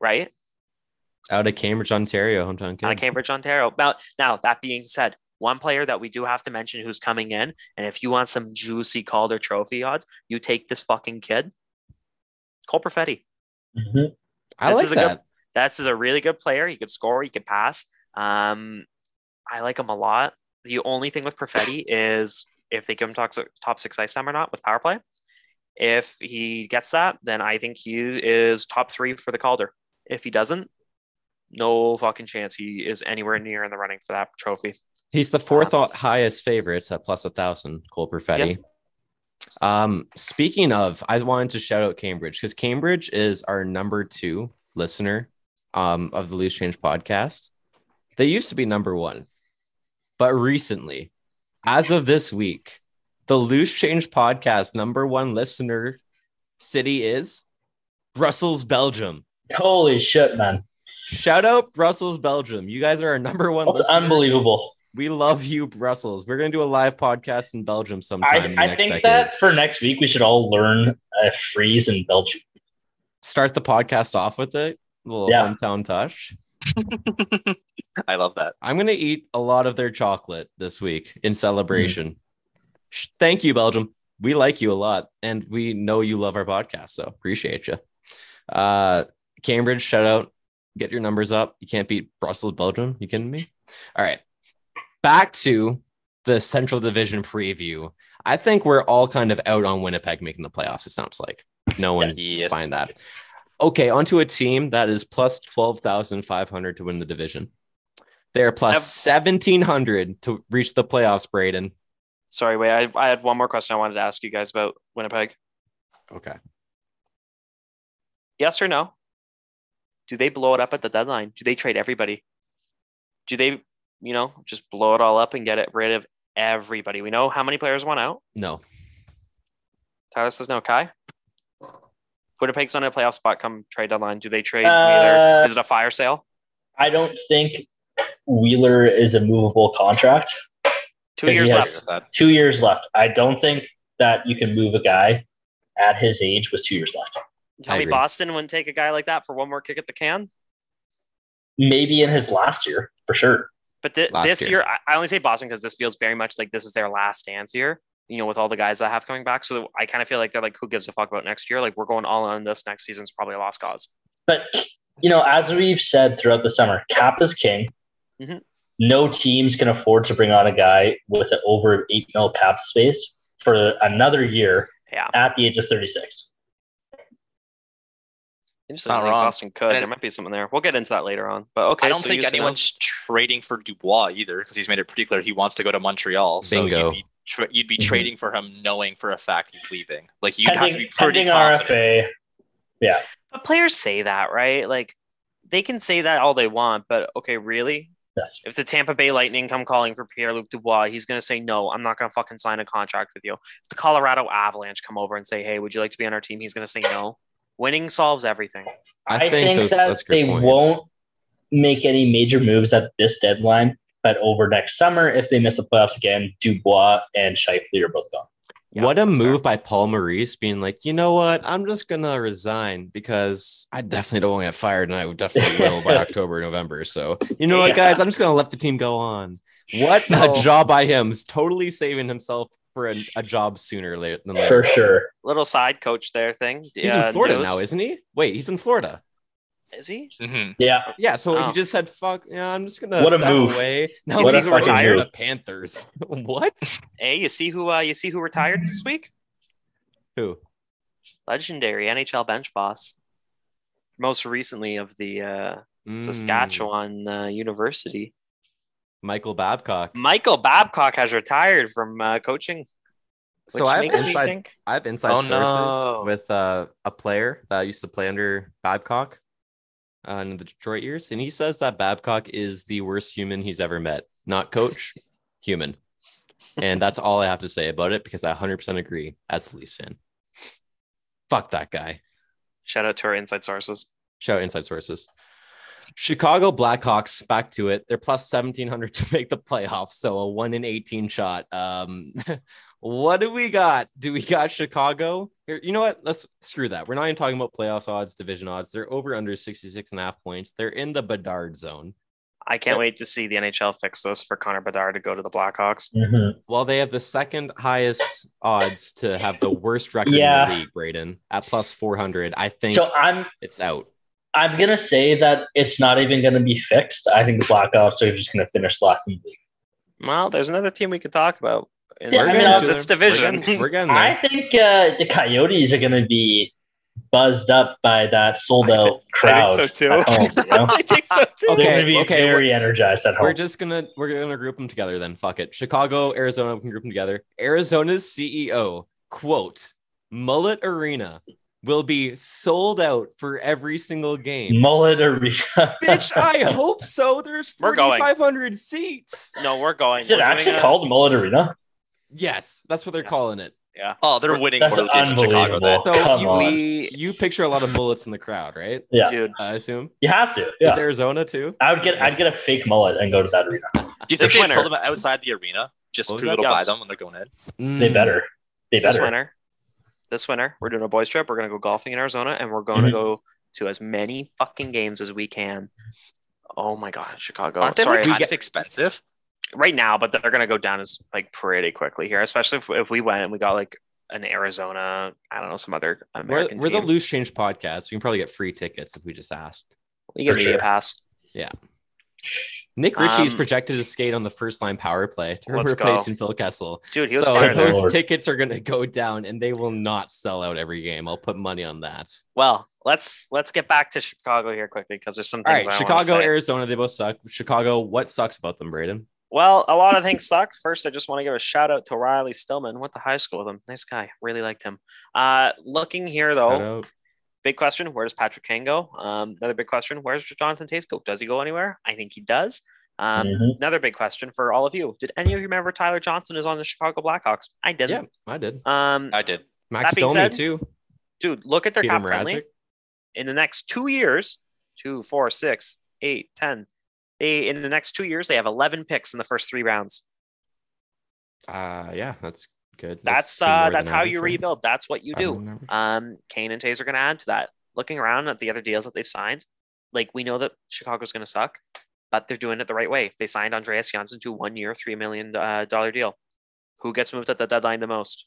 right? Out of Cambridge, Ontario, hometown kid. Out of Cambridge, Ontario. Now, now that being said, one player that we do have to mention who's coming in, and if you want some juicy Calder Trophy odds, you take this fucking kid, Cole Perfetti. Mhm. I this like is a good- that. This is a really good player. He could score. He could pass. Um, I like him a lot. The only thing with Perfetti is if they give him top, top six ice time or not with power play. If he gets that, then I think he is top three for the Calder. If he doesn't, no fucking chance he is anywhere near in the running for that trophy. He's the fourth highest favorites at plus a thousand. Cole Perfetti. Um, speaking of, I wanted to shout out Cambridge because Cambridge is our number two listener um, of the Loose Change podcast. They used to be number one, but recently, as of this week, the Loose Change podcast number one listener city is Brussels, Belgium. Holy shit, man! Shout out Brussels, Belgium. You guys are our number one. That's listeners. unbelievable. We love you, Brussels. We're gonna do a live podcast in Belgium sometime. I, I think decade. that for next week we should all learn a phrase in Belgium. Start the podcast off with it. A little yeah. hometown touch. I love that. I'm gonna eat a lot of their chocolate this week in celebration. Mm. Thank you, Belgium. We like you a lot, and we know you love our podcast, so appreciate you. Uh, Cambridge, shout out. Get your numbers up. You can't beat Brussels, Belgium. You kidding me? All right back to the Central Division preview. I think we're all kind of out on Winnipeg making the playoffs. It sounds like no one's yes. buying that. Okay, onto a team that is plus twelve thousand five hundred to win the division. They're plus seventeen hundred to reach the playoffs. Braden. Sorry, wait. I, I had one more question I wanted to ask you guys about Winnipeg. Okay. Yes or no? Do they blow it up at the deadline? Do they trade everybody? Do they you know, just blow it all up and get it rid of everybody. We know how many players want out. No. Tyler says no. Kai. Winnipeg's on a playoff spot come trade deadline. Do they trade uh, Is it a fire sale? I don't think Wheeler is a movable contract. Two years left. Two years left. I don't think that you can move a guy at his age with two years left. Tell me Boston wouldn't take a guy like that for one more kick at the can? Maybe in his last year, for sure. But th- this year, year I only say Boston because this feels very much like this is their last dance year. You know, with all the guys that have coming back, so I kind of feel like they're like, who gives a fuck about next year? Like we're going all on this next season's probably a lost cause. But you know, as we've said throughout the summer, cap is king. Mm-hmm. No teams can afford to bring on a guy with an over eight mil cap space for another year yeah. at the age of thirty six. Interesting. Not wrong. Boston could. And there might be something there. We'll get into that later on. But okay. I don't so think anyone's trading for Dubois either because he's made it pretty clear he wants to go to Montreal. Bingo. So you'd be, tra- you'd be mm-hmm. trading for him knowing for a fact he's leaving. Like you'd have to be pretty confident. RFA. Yeah. But players say that, right? Like they can say that all they want, but okay, really? Yes. If the Tampa Bay Lightning come calling for Pierre Luc Dubois, he's going to say, no, I'm not going to fucking sign a contract with you. If the Colorado Avalanche come over and say, hey, would you like to be on our team? He's going to say no. Winning solves everything. I, I think, think that they point. won't make any major moves at this deadline, but over next summer, if they miss the playoffs again, Dubois and Scheifele are both gone. Yeah, what a move by Paul Maurice being like, you know what? I'm just gonna resign because I definitely don't want to get fired, and I would definitely will by October, November. So you know what, guys? I'm just gonna let the team go on. What a job by him! Is totally saving himself for a, a job sooner later than later. For sure. Little side coach there thing. He's in Florida now, isn't he? Wait, he's in Florida. Is he? Mm-hmm. Yeah. Yeah. So oh. he just said, "Fuck, yeah, I'm just gonna what a move. away." Now what he's retired. The Panthers. what? Hey, you see who? Uh, you see who retired this week? Who? Legendary NHL bench boss. Most recently of the uh, mm. Saskatchewan uh, University. Michael Babcock. Michael Babcock has retired from uh, coaching. So I have inside. I have inside oh, sources no. with uh, a player that used to play under Babcock uh, in the Detroit years, and he says that Babcock is the worst human he's ever met. Not coach, human. And that's all I have to say about it because I 100% agree as a Leafs fan. Fuck that guy. Shout out to our inside sources. Shout out inside sources. Chicago Blackhawks back to it. They're plus 1700 to make the playoffs. So a one in 18 shot. Um, what do we got? Do we got Chicago? Here, you know what? Let's screw that. We're not even talking about playoffs odds, division odds. They're over under 66 and a half points. They're in the Bedard zone. I can't wait to see the NHL fix this for Connor Bedard to go to the Blackhawks. Mm-hmm. Well, they have the second highest odds to have the worst record yeah. in the league, Braden, at plus 400. I think so. I'm it's out. I'm gonna say that it's not even gonna be fixed. I think the Blackhawks are just gonna finish last in the league. Well, there's another team we could talk about. Yeah, I mean, uh, it's division. We're getting, we're getting I think uh, the Coyotes are gonna be buzzed up by that sold I out think crowd so too. home. You know? I think so too. Okay, They're going to be okay, very energized at home. We're just gonna we're gonna group them together then. Fuck it. Chicago, Arizona, we can group them together. Arizona's CEO quote: "Mullet Arena will be sold out for every single game." Mullet Arena. Bitch, I hope so. There's 4,500 seats. No, we're going. Is it We're actually a- called Mullet Arena? Yes, that's what they're Yeah. calling it. Yeah. Oh, they're winning That's more games Chicago. unbelievable. So Come you, on. We, you picture a lot of mullets in the crowd, right? Yeah, dude. I assume you have to. Yeah, it's Arizona too. I would get. I'd get a fake mullet and go to that arena. Do you This think they winter- sold them outside the arena just What was for that? to buy Yes. them when they're going in? They better. They This better. winter, this winter, we're doing a boys trip. We're gonna go golfing in Arizona, and we're going to Mhm. go to as many fucking games as we can. Oh my god, Chicago! Aren't they Sorry, like kind expensive? right now, but they're gonna go down as like pretty quickly here, especially if, if we went and we got like an Arizona, I don't know, some other We're, we're the loose change podcast. We can probably get free tickets if we just asked. You get media sure. pass. Nick Ritchie is Um, projected to skate on the first line power play to replace go. Phil Kessel. Dude, he was so. Those Lord. tickets are going to go down, and they will not sell out every game. I'll put money on that. Well, let's let's get back to Chicago here quickly because there's some All things right, I Chicago. Arizona, they both suck. Chicago, what sucks about them, Braden? Well, a lot of things suck. First, I just want to give a shout out to Riley Stillman. Went to high school with him. Nice guy. Really liked him. Uh, looking here though. Big question: Where does Patrick Kane go? Um, another big question: Where's Jonathan Toews go? Does he go anywhere? I think he does. Um, Mhm. Another big question for all of you: Did any of you remember Tyler Johnson is on the Chicago Blackhawks? I didn't. I did. Um, I did. Max that being Domi said, too. dude, look at their Peter CapFriendly. In the next two years, two, four, six, eight, ten. They in the next two years they have eleven picks in the first three rounds. Uh, yeah, that's good. That's uh that's how you right? rebuild. That's what you do. than. Um, Kane and Toews are going to add to that. Looking around at the other deals that they signed, like we know that Chicago's going to suck, but they're doing it the right way. They signed Andreas Janssen to one year, three million uh, dollar deal. Who gets moved at the deadline the most?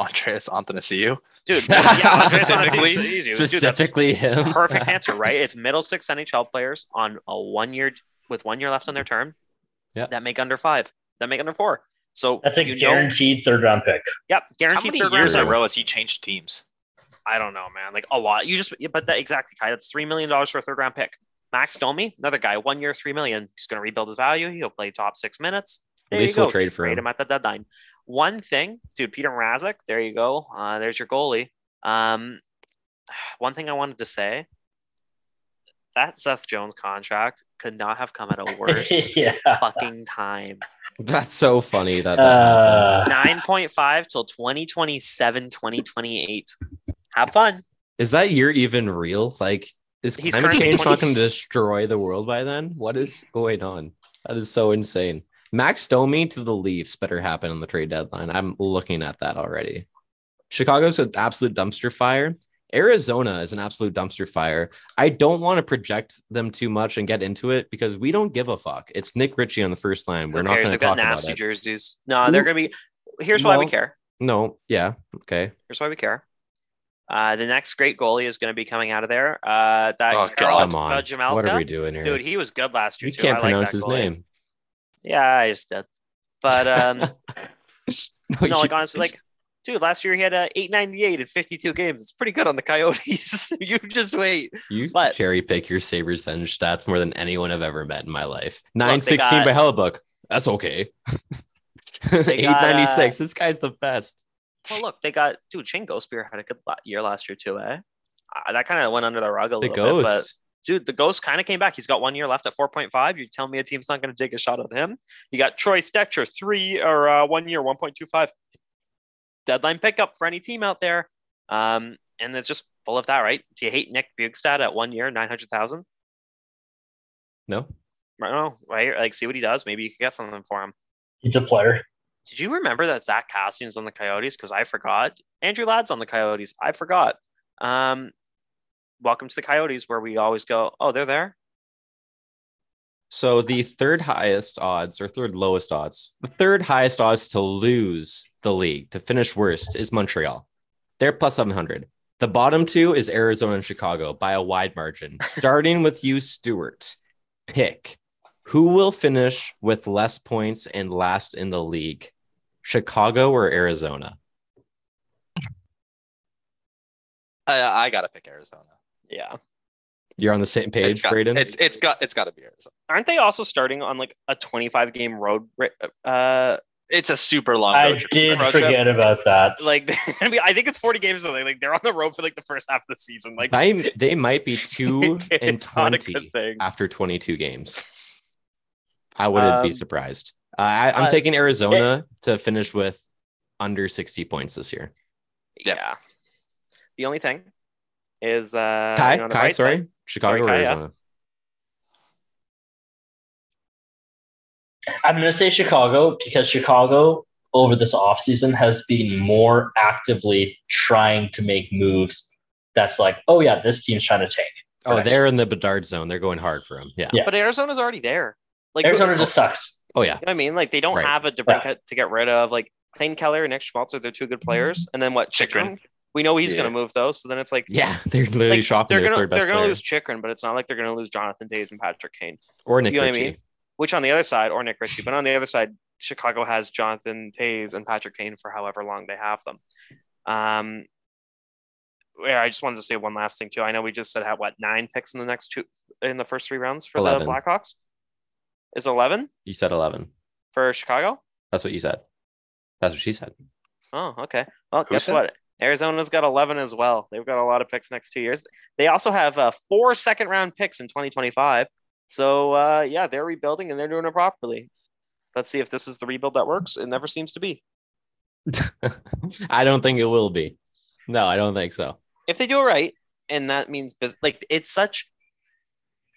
Andreas Athanasiou. Dude, yeah, Andreas Specifically- Janssen is easy. Dude, that's Specifically him. perfect answer, right? It's middle six NHL players on a one year with one year left on their term. Yeah. That make under five. That make under four. So That's a you know- guaranteed third round pick. yep, How guaranteed many third years in a row has he changed teams? I don't know, man. Like a lot. You just, but that exactly, Kai. That's three million dollars for a third round pick. Max Domi, another guy, one year, three million. He's going to rebuild his value. He'll play top six minutes. There At least you we'll go. trade for him. him at the deadline. One thing, dude, Petr Mrazek. There you go. Uh, there's your goalie. Um, one thing I wanted to say. That Seth Jones contract could not have come at a worse yeah. fucking time. That's so funny that. that. Uh, 9.5 till 2027, 2028. Have fun. Is that year even real? Like, is He's climate change 20 not going to destroy the world by then? What is going on? That is so insane. Max Domi to the Leafs better happen on the trade deadline. I'm looking at that already. Chicago's an absolute dumpster fire. Arizona is an absolute dumpster fire. I don't want to project them too much and get into it because we don't give a fuck. It's Nick Ritchie on the first line. We're not going to They've got about nasty it. jerseys. No, they're going to be. Here's why we care. No, yeah, okay. Here's why we care. Uh, the next great goalie is going to be coming out of there. Uh, that Oh, Karol Come on. Vajimelka. What are we doing here? Dude, he was good last year you too. can't I pronounce that his goalie. name. Yeah, I just did. But um, No, no, like honestly, like, dude, last year he had a 898 in 52 games. It's pretty good on the Coyotes. you just wait. You But- cherry pick your Sabres then stats more than anyone I've ever met in my life. they 916 got- by Hellebuyck. That's okay. They got, 896. uh, this guy's the best. Well, look, they got dude. Shane Ghostbeer had a good year last year too, eh? Uh, that kind of went under the rug a The little bit, but ghost. dude, the ghost kind of came back. He's got one year left at 4.5. You tell me a team's not going to take a shot at him? You got Troy Stecher, three or uh, one year, 1.25. Deadline pickup for any team out there. Um, and it's just full of that, right? Do you hate Nick Bjugstad at one year, 900,000? no. I don't know, right? Like, see what he does. Maybe you could get something for him. he's a player. Did you remember that Zack Kassian's on the Coyotes? Because I forgot. Andrew Ladd's on the Coyotes. I forgot. Um, welcome to the Coyotes, where we always go, oh, they're there. So the third highest odds or third lowest odds, the third highest odds to lose the league, to finish worst, is Montreal. They're plus 700. The bottom two is Arizona and Chicago by a wide margin. Starting with you, Stewart. Pick who will finish with less points and last in the league, Chicago or Arizona? I, I gotta pick Arizona. Yeah. You're on the same page, It's got, Braden. it's it's got it's got to be Arizona. Aren't they also starting on like a 25 game road? Uh, It's a super long. I trip. did road trip. forget about that. like they're. I think it's 40 games. or something. Like they're on the road for like the first half of the season. Like they, they might be two and it's not a 20 after 22 games. I wouldn't be Um, surprised. Uh, I, I'm uh, taking Arizona to finish with under 60 points this year. Yeah. Yeah. The only thing is uh Kai, you know, on the Kai, right sorry, side- Chicago Sorry, or Kai, yeah. I'm going to say Chicago because Chicago over this offseason has been more actively trying to make moves that's like, oh, yeah, this team's trying to tank. Oh, Correct. they're in the Bedard zone. They're going hard for him. Yeah. Yeah. But Arizona's already there. Like Arizona just sucks. Oh yeah. what I mean, like they don't Right. have a DeBrincat to get rid of. Like Clayton Keller and Nick Schmaltz they're two good players. And then what? Chychrun. Chychrun. We know he's Yeah. gonna move though. So then it's like Yeah. They're literally like, shopping they're their gonna third best they're gonna lose Chychrun, but it's not like they're gonna lose Jonathan Toews and Patrick Kane. or Nick you know what I mean? Which on the other side, or Nick Ritchie, but on the other side, Chicago has Jonathan Toews and Patrick Kane for however long they have them. Um, yeah, I just wanted to say one last thing too. I know we just said had what nine picks in the next two in the first three rounds for 11. the Blackhawks. Is eleven You said 11. for Chicago? That's what you said. That's what she said. Oh, okay. Well, Who guess said? what? Arizona's got 11 as well. They've got a lot of picks next two years. They also have uh, four second round picks in 2025. So, uh, yeah, they're rebuilding and they're doing it properly. Let's see if this is the rebuild that works. It never seems to be. I don't think it will be. No, I don't think so. If they do it right, and that means like it's such.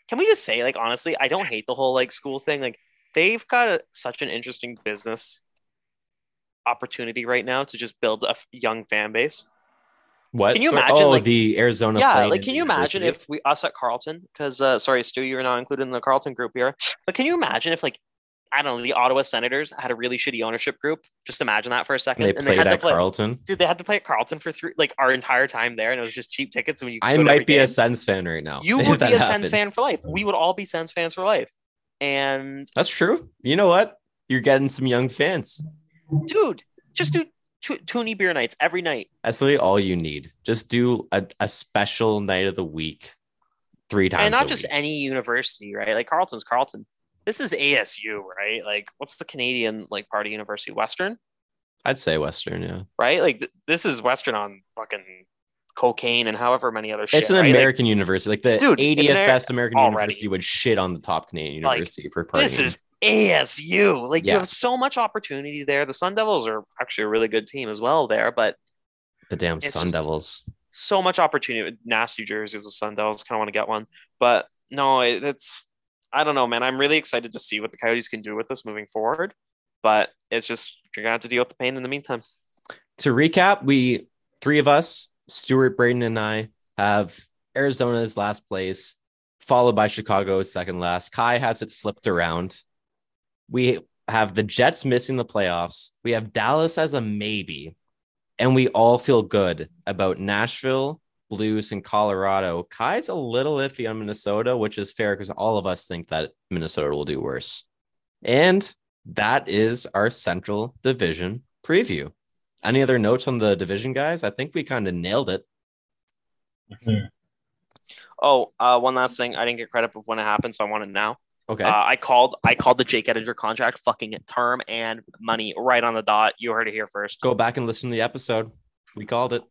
Can we just say, like, honestly, I don't hate the whole like school thing. Like, they've got a, such an interesting business opportunity right now to just build a f- young fan base. What? Can you imagine, Oh, like- the Arizona. yeah like can you imagine if we us at Carleton because uh sorry stu you're not included in the Carleton group here but can you imagine if like i don't know the ottawa senators had a really shitty ownership group just imagine that for a second they and they played had to at play Carleton? dude they had to play at Carleton for three like our entire time there and it was just cheap tickets and you I to might be game. a Sens fan right now. you would be a Sens happens. fan for life we would all be Sens fans for life and That's true. You know what? You're getting some young fans. dude just do two toonie beer nights every night That's literally all you need. Just do a, a special night of the week three times. and not just week. any university, right? Like Carleton's Carleton. This is ASU, right? Like, what's the Canadian like part of university? Western, I'd say Western, yeah. right? Like, th- this is Western on fucking cocaine and however many other shit. It's an right? Like, American university. Like the Dude, it's 80th Amer- best American already. university would shit on the top Canadian Like, university for partying. this is ASU. Like, you have so much opportunity there. The Sun Devils are actually a really good team as well there, but the damn Sun Devils. so much opportunity. Nasty jerseys, the Sun Devils kind of want to get one, but no, it, it's I don't know, man. I'm really excited to see what the Coyotes can do with this moving forward, but it's just you're gonna have to deal with the pain in the meantime. To recap, we three of us, Stuart, Braden, and I, have Arizona's last place, followed by Chicago's second last. Kai has it flipped around. We have the Jets missing the playoffs. We have Dallas as a maybe. And we all feel good about Nashville, Blues, and Colorado. Kai's a little iffy on Minnesota, which is fair because all of us think that Minnesota will do worse. And that is our Central Division preview. Any other notes on the division, guys? I think we kind of nailed it. Oh, uh, one last thing. I didn't get credit of when it happened, so I want it now. Okay. Uh, I called I called the Jake Oettinger contract fucking term and money right on the dot. You heard it here first. Go back and listen to the episode. We called it.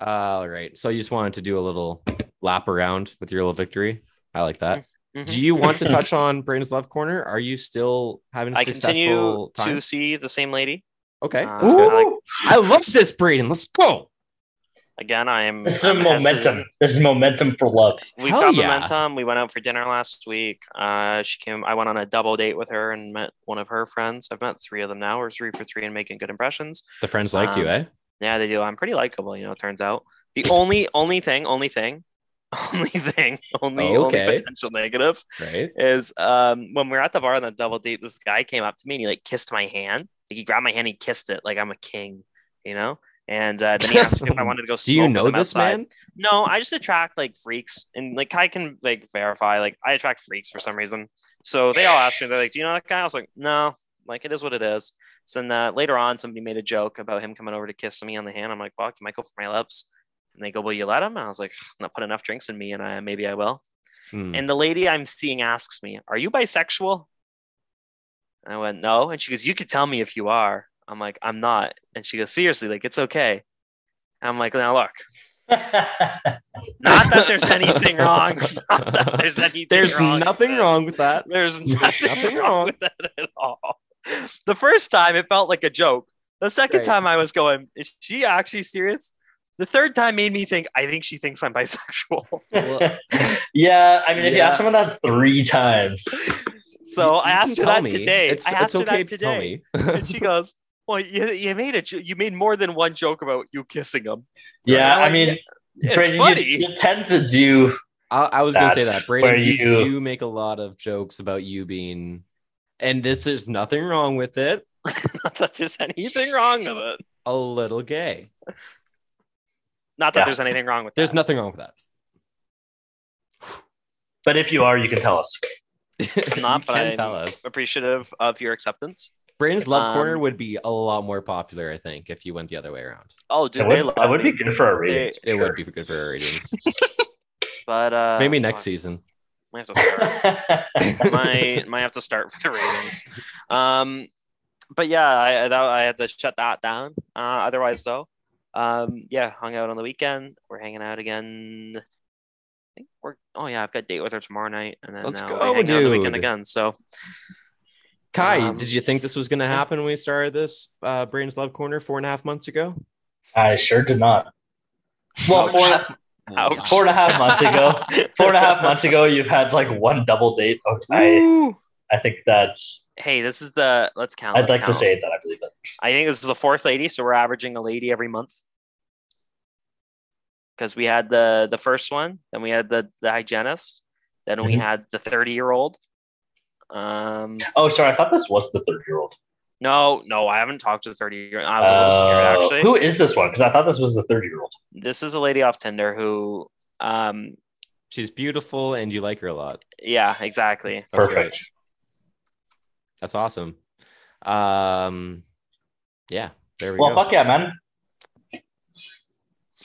All right. So you just wanted to do a little lap around with your little victory. I like that. Mhm. Do you want to touch on Braden's Love Corner? Are you still having a I successful continue time? to see the same lady. Okay. Uh, That's so good. like, I love this, Braden. Let's go. Again, I am. This is I'm momentum. hesitant. This is momentum for love. We've Hell got yeah. momentum. We went out for dinner last week. Uh, she came. I went on a double date with her and met one of her friends. I've met three of them now. We're three for three and making good impressions. The friends liked you, Um, eh? Yeah, they do. I'm pretty likable, you know. It turns out the only only thing, only thing, only thing, only Okay. only potential negative Right. is um when we were at the bar on the double date. This guy came up to me and he like kissed my hand. Like he grabbed my hand, he kissed it like I'm a king, you know. And uh, then he asked me if I wanted to go. Do you know this outside. man? No, I just attract like freaks, and like I can like verify. Like I attract freaks for some reason. So they all asked me, they're like, "Do you know that guy?" I was like, "No." Like it is what it is. So then uh, later on, somebody made a joke about him coming over to kiss me on the hand. I'm like, "Fuck, you might go for my lips." And they go, Will you let him? And I was like, Not put enough drinks in me, and I maybe I will. Hmm. And the lady I'm seeing asks me, Are you bisexual? And I went, No. And she goes, You could tell me if you are. I'm like, I'm not. And she goes, Seriously, like it's okay. And I'm like, Now look, not that there's anything wrong. Not that there's anything There's wrong nothing it. wrong with that. There's nothing, nothing wrong wrong. with that at all. The first time it felt like a joke. The second Right. time I was going, is she actually serious? The third time made me think, I think she thinks I'm bisexual. Yeah, I mean, if you ask someone that three times, So you- I asked her that me. today. It's, I asked it's her okay that to tell today. me. and she goes, Well, you, you made a you made more than one joke about you kissing him. yeah, Right. I mean, It's Brandon, funny. You, you tend to do. I, I was gonna say that, Brandon. where You, you- do make a lot of jokes about you being, and this is nothing wrong with it. Not that there's anything wrong with it. A little gay. Not that Yeah. there's anything wrong with That. There's nothing wrong with that. But if you are, you can tell us. Not, you but can I'm tell us. appreciative of your acceptance. Brandon's love corner Um, would be a lot more popular, I think, if you went the other way around. Oh, dude, That they would, love that would be good for our ratings. It would be good for our ratings. But uh, Maybe next fuck, season. We have to start. might might have to start with the ratings. Um, but yeah, I I, that, I had to shut that down. Uh, otherwise, though, um, yeah, hung out on the weekend. We're hanging out again. I think we're. Oh yeah, I've got a date with her tomorrow night, and then Let's now go, we hang out on the weekend again. So Kai, Um, did you think this was going to happen when we started this uh, Brandon's love corner four and a half months ago? I sure did not. Well, four, and a- Ouch. four and a half months ago, four and a half months ago, you've had like one double date. Oh, I, I think that's. Hey, this is the let's count. I'd let's like to say that I believe it. I think this is the fourth lady, so we're averaging a lady every month. Because we had the the first one, then we had the the hygienist, then we Mhm. had the thirty year old. Um, Oh, sorry. I thought this was the third year old. no, no, I haven't talked to the thirty year. I was a little scared actually. Uh, Who is this one? Because I thought this was the third year old. This is a lady off Tinder who, um, She's beautiful and you like her a lot. yeah, exactly. That's Perfect. right. That's awesome. Um, yeah, there we Well, go. fuck yeah, man.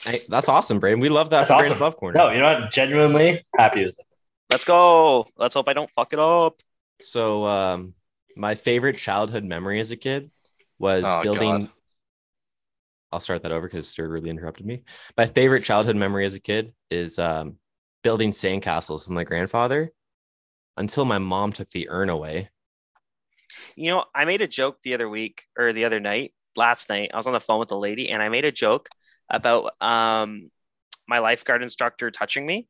Hey, that's awesome, Brandon. We love that That's for Brandon's awesome. love corner. No, you know what? Genuinely happy with it. Let's go. Let's hope I don't fuck it up. So, um, my favorite childhood memory as a kid was Oh, building. God. I'll start that over because Stuart really interrupted me. My favorite childhood memory as a kid is um, building sandcastles with my grandfather until my mom took the urn away. You know, I made a joke the other week or the other night, last night. I was on the phone with a lady and I made a joke about um my lifeguard instructor touching me.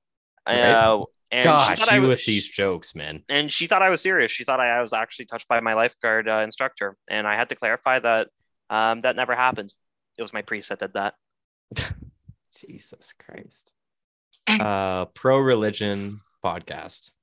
Right. Uh, and she Gosh, thought I you was, with these jokes, man. and she thought I was serious. She thought I was actually touched by my lifeguard uh, instructor, and I had to clarify that um, that never happened. It was my priest that did that. Jesus Christ. Uh, pro religion podcast.